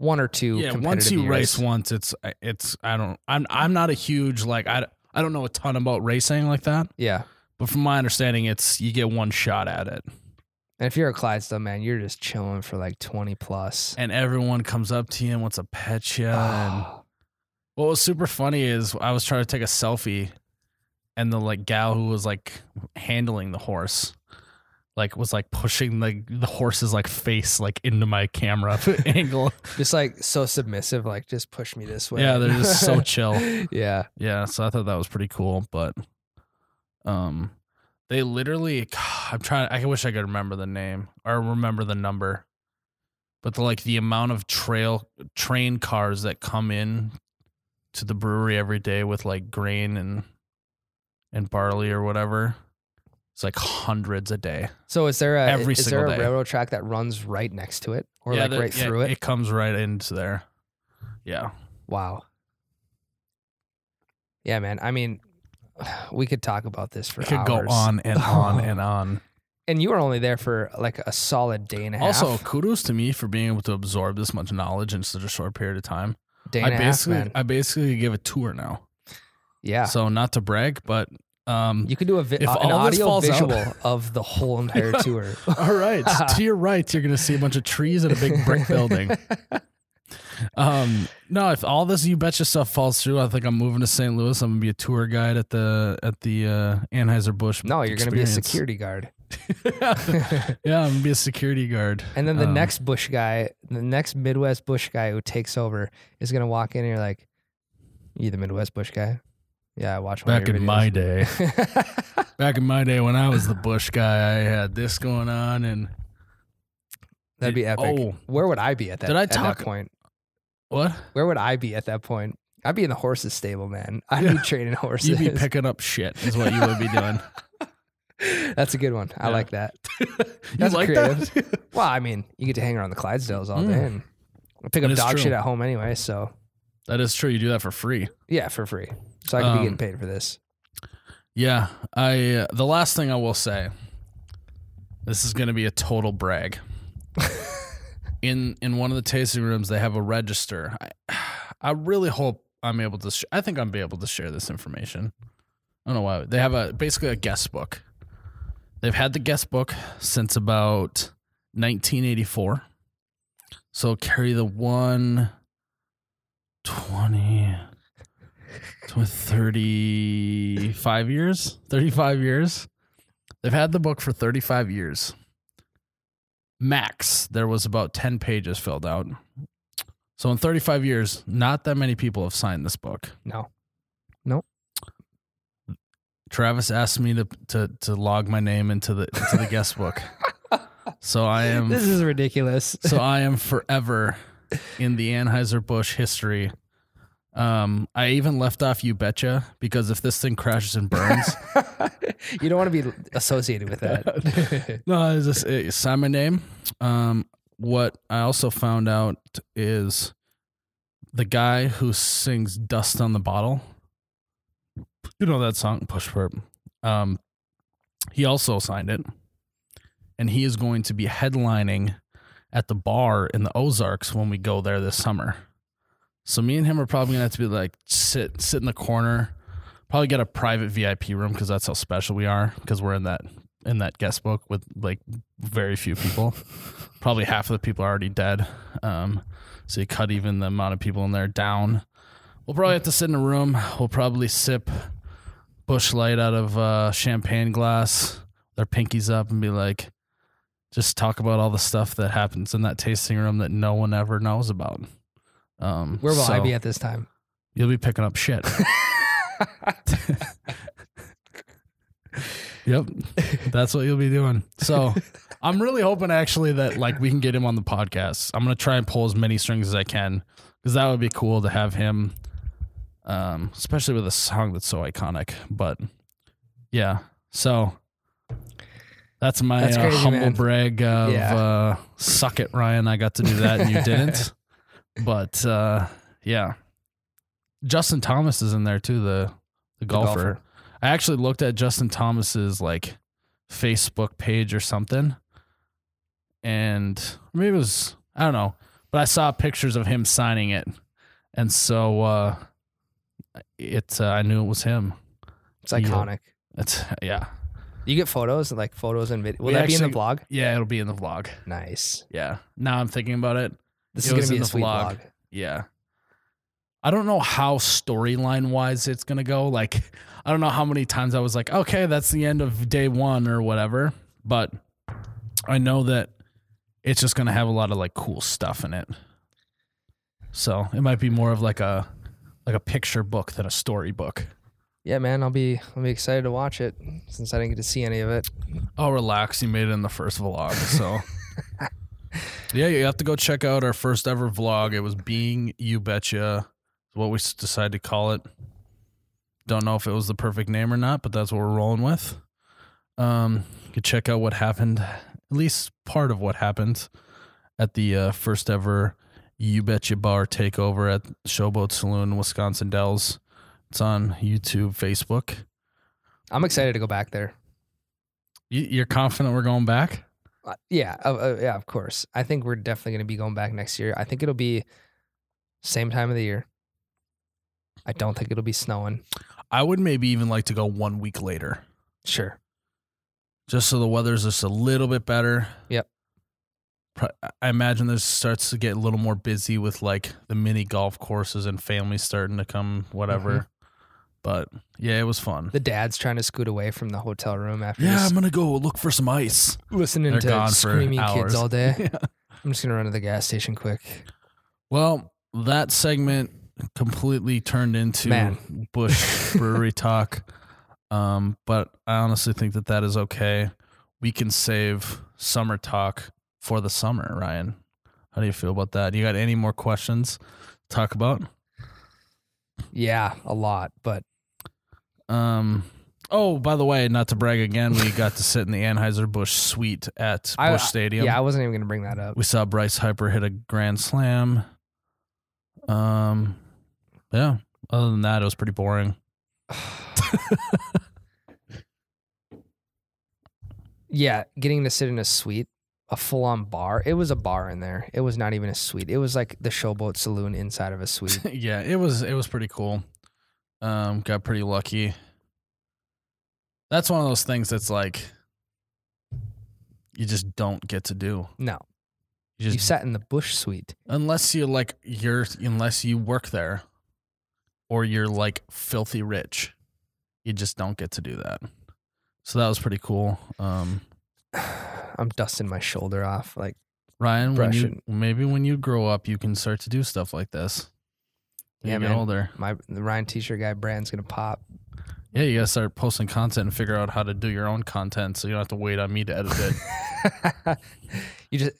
B: one or two.
A: yeah. Once you
B: years.
A: race once, it's uh, it's I don't I'm I'm not a huge like I I don't know a ton about racing like that,
B: yeah.
A: but from my understanding, it's you get one shot at it,
B: And if you're a Clydesdale man, you're just chilling for like twenty plus.
A: and everyone comes up to you and wants to pet you. And
B: Oh,
A: what was super funny is I was trying to take a selfie, and the like gal who was like handling the horse. Like was like pushing the the horse's like face like into my camera angle.
B: just like so submissive, like just push me this way.
A: Yeah, they're just so chill.
B: yeah.
A: Yeah, so I thought that was pretty cool, but um they literally I'm trying I wish I could remember the name or remember the number. But the, like the amount of trail train cars that come in to the brewery every day with like grain and and barley or whatever. It's like hundreds a day.
B: So is there a
A: Every
B: is there
A: single
B: a
A: day.
B: railroad track that runs right next to it, or
A: Yeah,
B: like
A: there-
B: right
A: yeah,
B: through it?
A: It comes right into there. Yeah.
B: Wow. Yeah, man. I mean, we could talk about this for
A: We could
B: hours.
A: go on and on and on.
B: And you were only there for like a solid day and a half.
A: Also, kudos to me for being able to absorb this much knowledge in such a short period of time.
B: day
A: I
B: and a half,
A: basically
B: man.
A: I basically give a tour now.
B: Yeah.
A: So not to brag, but um
B: you could do a vi-
A: if
B: uh, an
A: all
B: audio
A: falls out-
B: visual of the whole entire tour.
A: all right. to your right, you're gonna see a bunch of trees and a big brick building. Um no, if all this you betcha stuff falls through, I think I'm moving to St. Louis. I'm gonna be a tour guide at the at the uh Anheuser Busch.
B: no, you're going to be a security guard.
A: yeah, I'm gonna be a security guard.
B: And then the
A: Um,
B: next Busch guy, the next Midwest Busch guy who takes over is going to walk in and you're like, you the Midwest Busch guy? Yeah, I watch one of
A: back in my day. Back in my day when I was the Busch guy, I had this going on and
B: That'd be epic.
A: Oh.
B: Where would I be at that,
A: Did I
B: at
A: talk-
B: that point?
A: what?
B: Where would I be at that point? I'd be in the horses stable, man. I'd be training horses.
A: You'd be picking up shit is what you would be doing.
B: That's a good one. I
A: Yeah.
B: like that.
A: you
B: That's
A: like
B: creative.
A: that?
B: Well, I mean, you get to hang around the Clydesdales all
A: Mm.
B: day and pick up dog
A: true.
B: shit at home anyway. So
A: that is true. You do that for free.
B: yeah, for free. So I could be
A: Um,
B: getting paid for this.
A: Yeah, I. Uh, the last thing I will say. This is going to be a total brag. in in one of the tasting rooms, they have a register. I, I really hope I'm able to. Sh- I think I'm be able to share this information. I don't know why they have a basically a guest book. They've had the guest book since about 1984. So carry the one 20 to 35 years 35 years they've had the book for 35 years max there was about 10 pages filled out so in 35 years not that many people have signed this book
B: No. No.
A: travis asked me to to, to log my name into the into the guest book so i am
B: This is ridiculous.
A: so I am forever in the Anheuser-Busch history. Um, I even left off you betcha because if this thing crashes and burns,
B: you don't want to be associated with that.
A: no, it's just uh, sign my name. Um, what I also found out is the guy who sings "Dust on the Bottle." You know that song, Push Perp. Um, he also signed it, and he is going to be headlining at the bar in the Ozarks when we go there this summer. So me and him are probably gonna have to be like sit sit in the corner, probably get a private VIP room because that's how special we are because we're in that in that guest book with like very few people. probably half of the people are already dead. Um, so you cut even the amount of people in there down. We'll probably have to sit in a room. We'll probably sip Busch Light out of uh, champagne glass, their pinkies up, and be like, just talk about all the stuff that happens in that tasting room that no one ever knows about. Um,
B: Where will I be at this time?
A: You'll be picking up shit. yep, that's what you'll be doing. So I'm really hoping actually that like we can get him on the podcast. I'm gonna try and pull as many strings as I can because that would be cool to have him, um, especially with a song that's so iconic. But yeah, so that's my
B: That's
A: uh, humble
B: man.
A: brag of
B: Yeah.
A: uh, suck it, Ryan. I got to do that and you didn't. But uh, yeah, Justin Thomas is in there too. The the golfer.
B: golfer.
A: I actually looked at Justin Thomas's like Facebook page or something, and maybe it was I don't know, but I saw pictures of him signing it, and so uh, it uh, I knew it was him.
B: It's iconic.
A: It's yeah,
B: You get photos, like photos and video. Will
A: We
B: that be in the vlog?
A: yeah. It'll be in the vlog.
B: Nice.
A: Yeah. Now I'm thinking about it.
B: This
A: It
B: is gonna be a
A: the
B: sweet
A: vlog.
B: vlog.
A: Yeah. I don't know how storyline wise it's going to go. Like, I don't know how many times I was like, okay, that's the end of day one or whatever. But I know that it's just going to have a lot of like cool stuff in it. So it might be more of like a like a picture book than a story book.
B: Yeah, man, I'll be I'll be excited to watch it since I didn't get to see any of it.
A: Oh, relax. You made it in the first vlog. So, yeah, you have to go check out our first ever vlog. It was Being You Betcha, what we decided to call it. Don't know if it was the perfect name or not, but that's what we're rolling with. Um, you can check out what happened, at least part of what happened at the uh, first ever You Betcha Bar takeover at Showboat Saloon, Wisconsin Dells. It's on YouTube, Facebook.
B: I'm excited to go back there.
A: You're confident we're going back?
B: Uh, yeah, uh, uh, yeah, of course. I think we're definitely going to be going back next year. I think it'll be same time of the year. I don't think it'll be snowing.
A: I would maybe even like to go one week later,
B: Sure.
A: just so the weather's just a little bit better.
B: Yep.
A: I imagine this starts to get a little more busy with like the mini golf courses and families starting to come, whatever. But yeah, it was fun.
B: The dad's trying to scoot away from the hotel room after
A: Yeah, I'm gonna go look for some ice.
B: listening
A: They're
B: to
A: gone for
B: screaming
A: hours.
B: kids all day.
A: Yeah.
B: I'm just gonna run to the gas station quick.
A: Well, that segment completely turned into
B: Man.
A: Busch Brewery talk. Um, but I honestly think that that is okay. We can save summer talk for the summer, Ryan. How do you feel about that? You got any more questions to talk about?
B: Yeah, a lot, but
A: Um, oh, by the way, not to brag again, we got to sit in the Anheuser-Busch suite at Busch
B: I-
A: Stadium.
B: yeah, I wasn't even gonna bring that up.
A: We saw Bryce Harper hit a grand slam. Um, yeah. Other than that, it was pretty boring.
B: yeah, getting to sit in a suite, a full on bar. It was a bar in there. It was not even a suite. It was like the Showboat Saloon inside of a suite.
A: yeah, it was it was pretty cool. Um, got pretty lucky. That's one of those things that's like you just don't get to do.
B: No,
A: You just you
B: sat in the Busch suite.
A: unless you like you're unless you work there or you're like filthy rich. You just don't get to do that. So that was pretty cool. Um
B: I'm dusting my shoulder off. Like,
A: Ryan, when you, maybe when you grow up, you can start to do stuff like this.
B: Yeah, man.
A: older.
B: my the Ryan T-shirt guy brand's gonna pop.
A: Yeah, you gotta start posting content and figure out how to do your own content, so you don't have to wait on me to edit it.
B: you just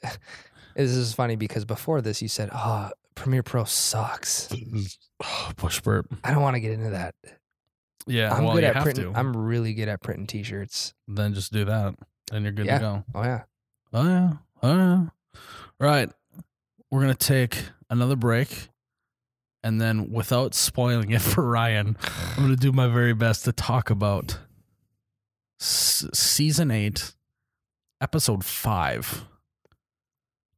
B: this is funny because before this you said, "Oh, Premiere Pro sucks."
A: Push burp.
B: I don't want to get into that.
A: Yeah,
B: I'm
A: well,
B: good at
A: have
B: printing.
A: to.
B: I'm really good at printing T-shirts.
A: then just do that, and you're good
B: Yeah.
A: to go.
B: Oh yeah.
A: Oh yeah, oh yeah. Right, we're gonna take another break, and then without spoiling it for Ryan, I'm gonna do my very best to talk about s- season eight, episode five.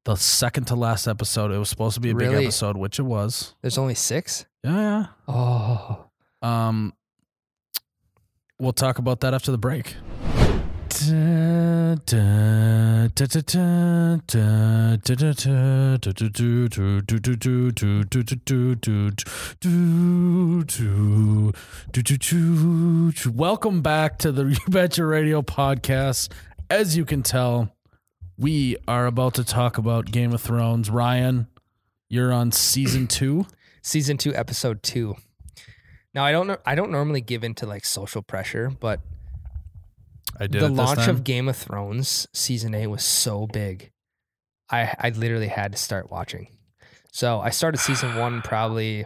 A: The second to last episode. It was supposed to be a big episode, which it was.
B: There's only six.
A: Yeah,
B: Oh.
A: Um, we'll talk about that after the break. Welcome back to the You Betcha Radio podcast. As you can tell, we are about to talk about Game of Thrones. Ryan, you're on season two.
B: season two, episode two. Now I don't know. I don't normally give into like social pressure, but
A: I did
B: the launch of Game of Thrones season eight was so big. I I literally had to start watching. So I started season one probably.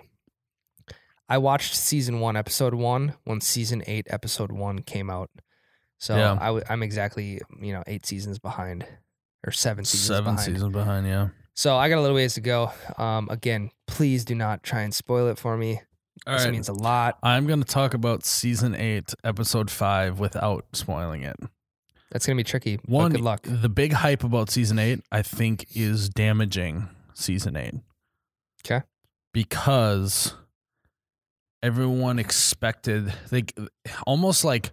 B: I watched season one, episode one, when season eight, episode one came out. So
A: Yeah.
B: I w- I'm exactly you know eight seasons behind, or seven seasons
A: seven
B: behind.
A: seasons behind. Yeah.
B: So I got a little ways to go. Um, again, please do not try and spoil it for me.
A: All
B: this
A: right.
B: means a lot.
A: I'm going to talk about season eight, episode five, without spoiling it.
B: That's gonna be tricky.
A: One,
B: good luck.
A: the big hype about season eight, I think, is damaging season eight.
B: 'Kay.
A: Because everyone expected, they almost like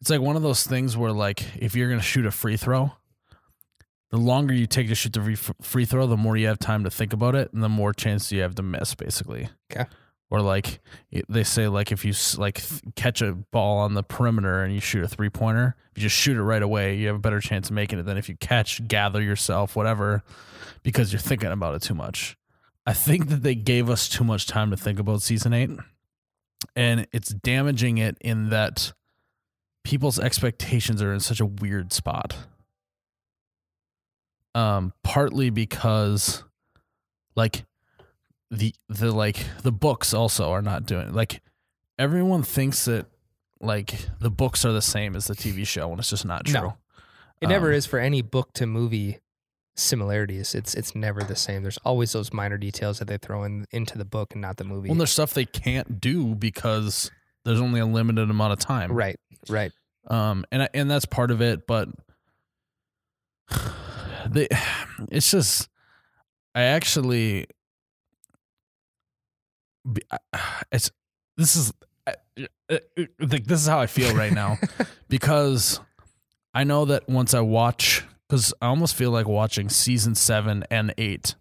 A: it's like one of those things where, like, if you're going to shoot a free throw, the longer you take to shoot the free, throw, the more you have time to think about it, and the more chance you have to miss, basically.
B: 'Kay.
A: Or like they say, like if you like catch a ball on the perimeter and you shoot a three pointer, if you just shoot it right away, you have a better chance of making it than if you catch, gather yourself, whatever, because you're thinking about it too much. I think that they gave us too much time to think about season eight, and it's damaging it in that people's expectations are in such a weird spot. Um, partly because, like, the the like the books also are not doing like everyone thinks that like the books are the same as the TV show and it's just not
B: No.
A: true.
B: It never
A: Um,
B: is for any book to movie similarities. It's it's never the same. There's always those minor details that they throw in into the book and not the movie.
A: Well, there's stuff they can't do because there's only a limited amount of time.
B: right, right.
A: Um, and I, and that's part of it, but they, it's just, I actually, it's this is I- I- like this is how I feel right now. Because I know that once I watch, because I almost feel like watching season seven and eight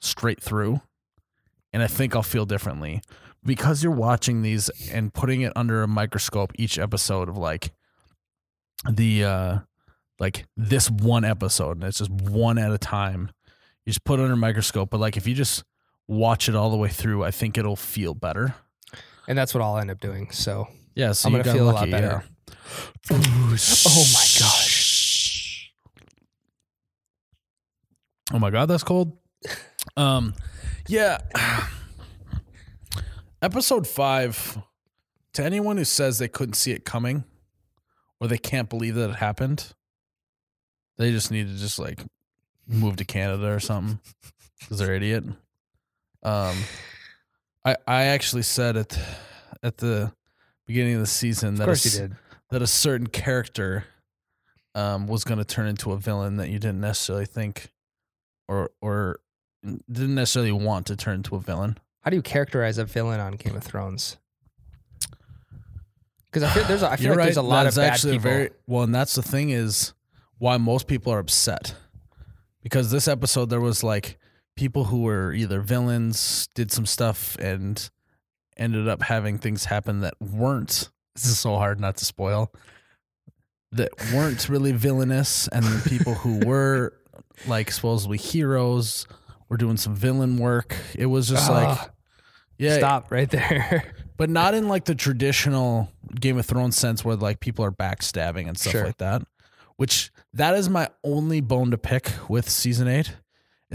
A: straight through, and I think I'll feel differently. Because you're watching these and putting it under a microscope each episode of like the uh like this one episode and it's just one at a time. You just put it under a microscope but like if you just watch it all the way through i think it'll feel better
B: And that's what I'll end up doing. So
A: yeah so
B: I'm gonna feel a lot better.
A: yeah.
B: Oh my gosh.
A: oh my god that's cold um yeah episode five to anyone who says they couldn't see it coming or they can't believe that it happened they just need to just like move to canada or something because they're idiot um i i actually said at at the beginning of the season
B: of
A: that
B: course
A: a
B: you did.
A: that a certain character um, was going to turn into a villain that you didn't necessarily think or or didn't necessarily want to turn into a villain.
B: How do you characterize a villain on Game of Thrones? Because I feel there's a, I feel
A: You're
B: like there's a lot
A: That's
B: of
A: actually
B: people.
A: very well, and that's the thing is why most people are upset because this episode there was like people who were either villains, did some stuff, and ended up having things happen that weren't. This is so hard not to spoil. That weren't really villainous, and then people who were like supposedly heroes were doing some villain work. It was just like,
B: Ah,
A: yeah,
B: Stop right there.
A: but not in like the traditional Game of Thrones sense where like people are backstabbing and stuff
B: Sure.
A: like that. Which that is my only bone to pick with season eight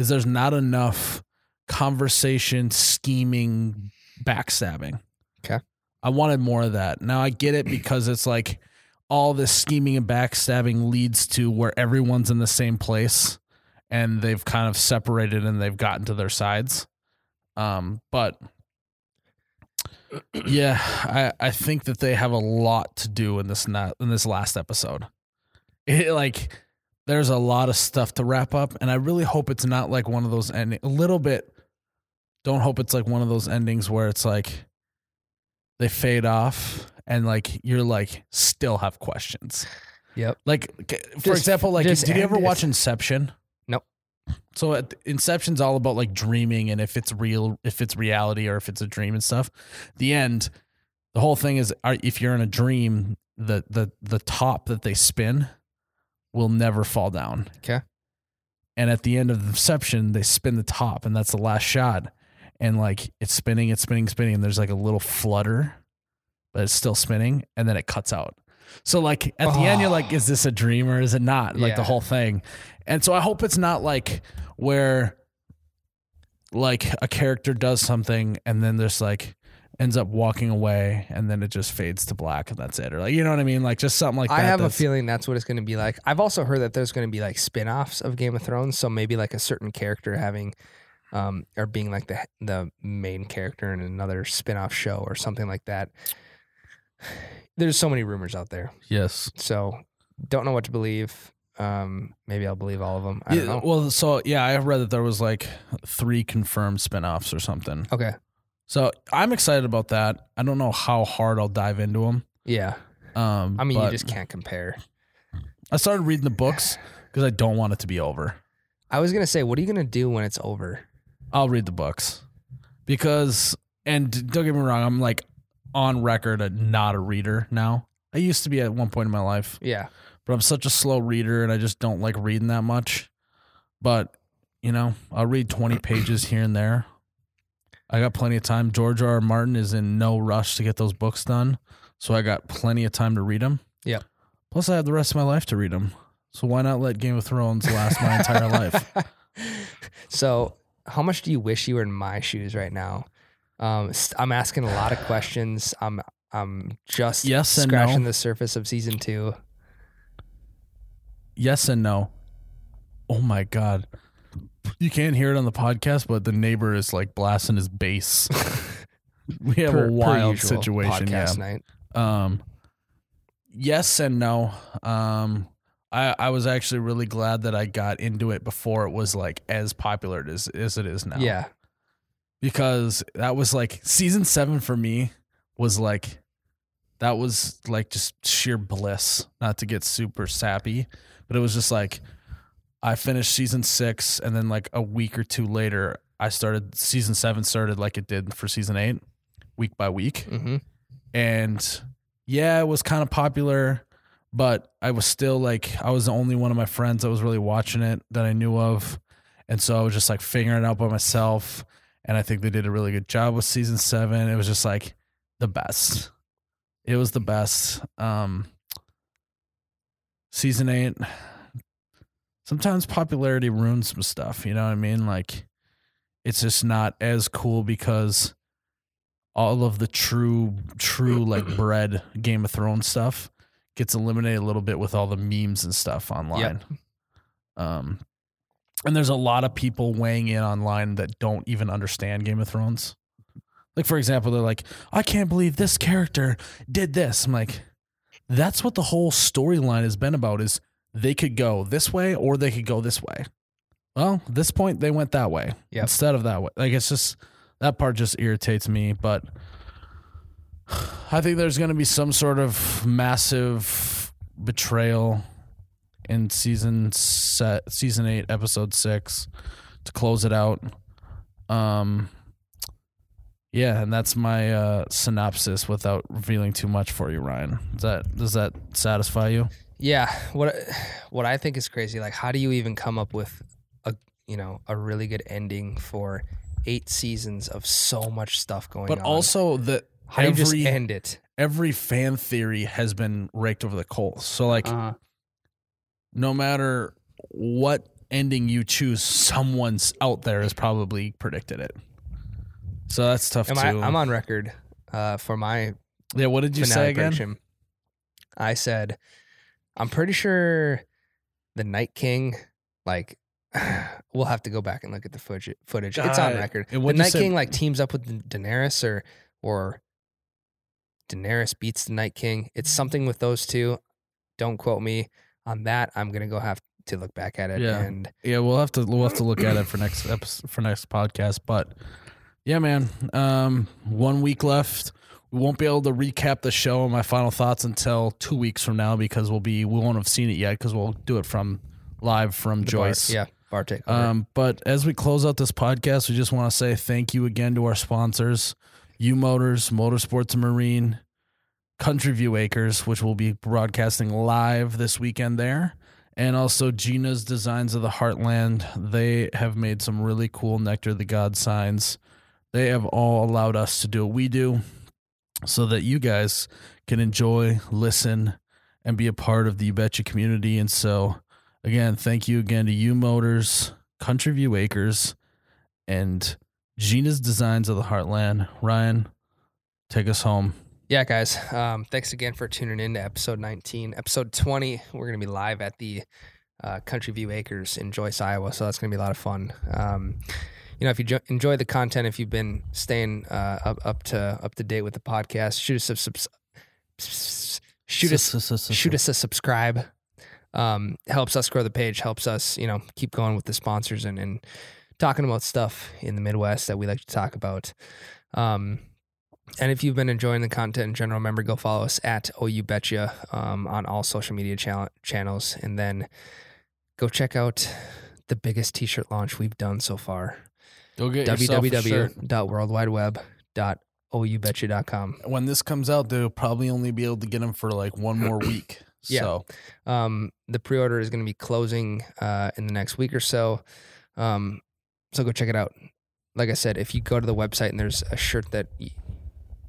A: is there's not enough conversation, scheming, backstabbing.
B: Okay.
A: I wanted more of that. Now I get it because it's like all this scheming and backstabbing leads to where everyone's in the same place and they've kind of separated and they've gotten to their sides. Um, but yeah, I, I think that they have a lot to do in this not in this last episode. It, like there's a lot of stuff to wrap up, and I really hope it's not like one of those ending. A little bit. Don't hope it's like one of those endings where it's like they fade off and like you're like still have questions.
B: Yep.
A: Like for
B: Just-
A: example, like did you ever
B: it.
A: watch Inception?
B: Nope.
A: So at, Inception's all about like dreaming and if it's real, if it's reality or if it's a dream and stuff. The end, the whole thing is, if you're in a dream, the the the top that they spin will never fall down.
B: Okay.
A: And at the end of the Inception, they spin the top, and that's the last shot. And like it's spinning, it's spinning, spinning, and there's like a little flutter, but it's still spinning, and then it cuts out. So like at the end, you're like, is this a dream or is it not? Like the whole thing. And so I hope it's not like where like a character does something and then there's like ends up walking away and then it just fades to black and that's it. Or like you know what I mean? Like just something like that.
B: I have a feeling that's what it's going to be like. I've also heard that there's going to be like spin-offs of Game of Thrones, so maybe like a certain character having um or being like the the main character in another spin-off show or something like that. There's so many rumors out there.
A: Yes.
B: So don't know what to believe. Um maybe I'll believe all of them. I don't
A: Yeah,
B: know.
A: well, so yeah, I read that there was like three confirmed spin-offs or something.
B: Okay.
A: So I'm excited about that. I don't know how hard I'll dive into them.
B: Yeah.
A: Um,
B: I mean, you just can't compare.
A: I started reading the books because I don't want it to be over.
B: I was going to say, what are you going to do when it's over?
A: I'll read the books because, and don't get me wrong, I'm like on record a not a reader now. I used to be at one point in my life,
B: Yeah.
A: but I'm such a slow reader and I just don't like reading that much. But you know, I'll read 20 pages here and there. I got plenty of time. George R. R. Martin is in no rush to get those books done, so I got plenty of time to read them.
B: Yeah.
A: Plus, I have the rest of my life to read them. So why not let Game of Thrones last my entire life?
B: So, how much do you wish you were in my shoes right now? Um, I'm asking a lot of questions. I'm I'm just
A: Yes
B: scratching
A: no.
B: the surface of season two.
A: Yes and no. Oh my god. You can't hear it on the podcast, but the neighbor is like blasting his bass. we have
B: Per-
A: a wild situation. Yeah.
B: Night.
A: Um yes and no. Um, I I was actually really glad that I got into it before it was like as popular as as it is now.
B: Yeah.
A: because that was like season seven for me was like that was like just sheer bliss. Not to get super sappy, but it was just like I finished season six, and then like a week or two later, I started season seven started like it did for season eight, week by week
B: Mm-hmm.
A: and yeah, it was kind of popular, but I was still like I was the only one of my friends that was really watching it that I knew of, and so I was just like figuring it out by myself. And I think they did a really good job with season seven. It was just like the best. It was the best. Um, season eight. Sometimes popularity ruins some stuff. You know what I mean? Like, it's just not as cool because all of the true true like bread Game of Thrones stuff gets eliminated a little bit with all the memes and stuff online. Um and there's a lot of people weighing in online that don't even understand Game of Thrones. Like for example, they're like, "I can't believe this character did this." I'm like, "That's what the whole storyline has been about is they could go this way or they could go this way." Well, at this point they went that way
B: Yep.
A: instead of that way. Like it's just that part just irritates me, but I think there's going to be some sort of massive betrayal in season set season 8 episode 6 to close it out. Um yeah, and that's my uh synopsis without revealing too much for you, Ryan. Does that does that satisfy you?
B: Yeah. What what I think is crazy, like how do you even come up with a you know a really good ending for eight seasons of so much stuff going
A: But
B: on?
A: But also the
B: how do you just
A: every
B: end it?
A: every fan theory has been raked over the coals. So like
B: Uh,
A: no matter what ending you choose, someone's out there has probably predicted it. So that's tough
B: am
A: too.
B: I, I'm on record uh, for my
A: yeah, what did you say again?
B: prediction. I said, I'm pretty sure the Night King, like, we'll have to go back and look at the footage. Footage. It's on record.
A: And
B: The Night
A: say-
B: King like teams up with Daenerys, or or Daenerys beats the Night King. It's something with those two. Don't quote me on that. I'm gonna go have to look back at it.
A: Yeah.
B: And
A: Yeah, we'll have to we'll have to look at it for next episode, for next podcast. But yeah, man, um, one week left. We won't be able to recap the show and my final thoughts until two weeks from now because we'll be we won't have seen it yet because we'll do it from live from
B: the bar-
A: Joice.
B: yeah, bar takeover.
A: Um, but as we close out this podcast, we just want to say thank you again to our sponsors, U Motors, Motorsports and Marine, Country View Acres, which will be broadcasting live this weekend there, and also Gina's Designs of the Heartland. They have made some really cool Nectar of the God signs. They have all allowed us to do what we do so that you guys can enjoy, listen, and be a part of the You Betcha community. And so, Again, thank you again to U Motors, Country View Acres, and Gina's Designs of the Heartland. Ryan, take us home.
B: Yeah, guys. Um, thanks again for tuning in to episode 19. Episode 20, we're going to be live at the uh, Country View Acres in Joice, Iowa. So that's going to be a lot of fun. Um, you know, if you jo- enjoy the content, if you've been staying uh, up up to up to date with the podcast, shoot us a subs- shoot us shoot us a subscribe. Um, helps us grow the page. Helps us, you know, keep going with the sponsors and and talking about stuff in the Midwest that we like to talk about. Um, and if you've been enjoying the content in general, remember go follow us at OU Betcha um, on all social media channel- channels, and then go check out the biggest T-shirt launch we've done so far.
A: Go get yourself
B: www.worldwideweb.oubetcha.com.
A: When this comes out, they'll probably only be able to get them for like one more week.
B: Yeah.
A: So
B: Um, the pre-order is going to be closing uh, in the next week or so. Um, so go check it out. Like I said, if you go to the website and there's a shirt that, y-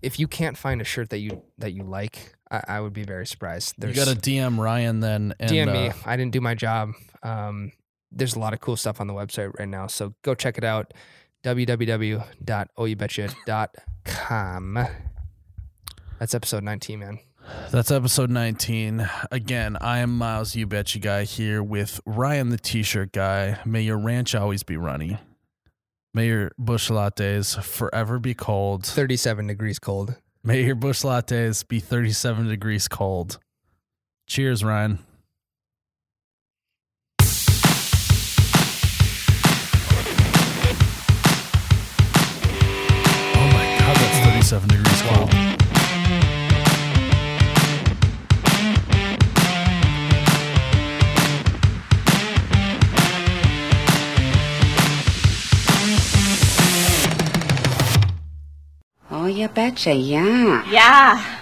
B: if you can't find a shirt that you that you like, I, I would be very surprised.
A: you
B: There's
A: got to DM Ryan then. And,
B: DM me.
A: uh,
B: I didn't do my job. Um, there's a lot of cool stuff on the website right now, so go check it out. www.oubetcha.com. That's episode 19, man.
A: That's episode 19. Again, I am Miles, you betcha guy, here with Ryan, the t shirt guy. May your ranch always be runny. May your Busch lattes forever be cold.
B: 37 degrees cold.
A: May your Busch lattes be 37 degrees cold. Cheers, Ryan. degrees wow. cold.
D: Oh, you betcha, yeah.
E: Yeah.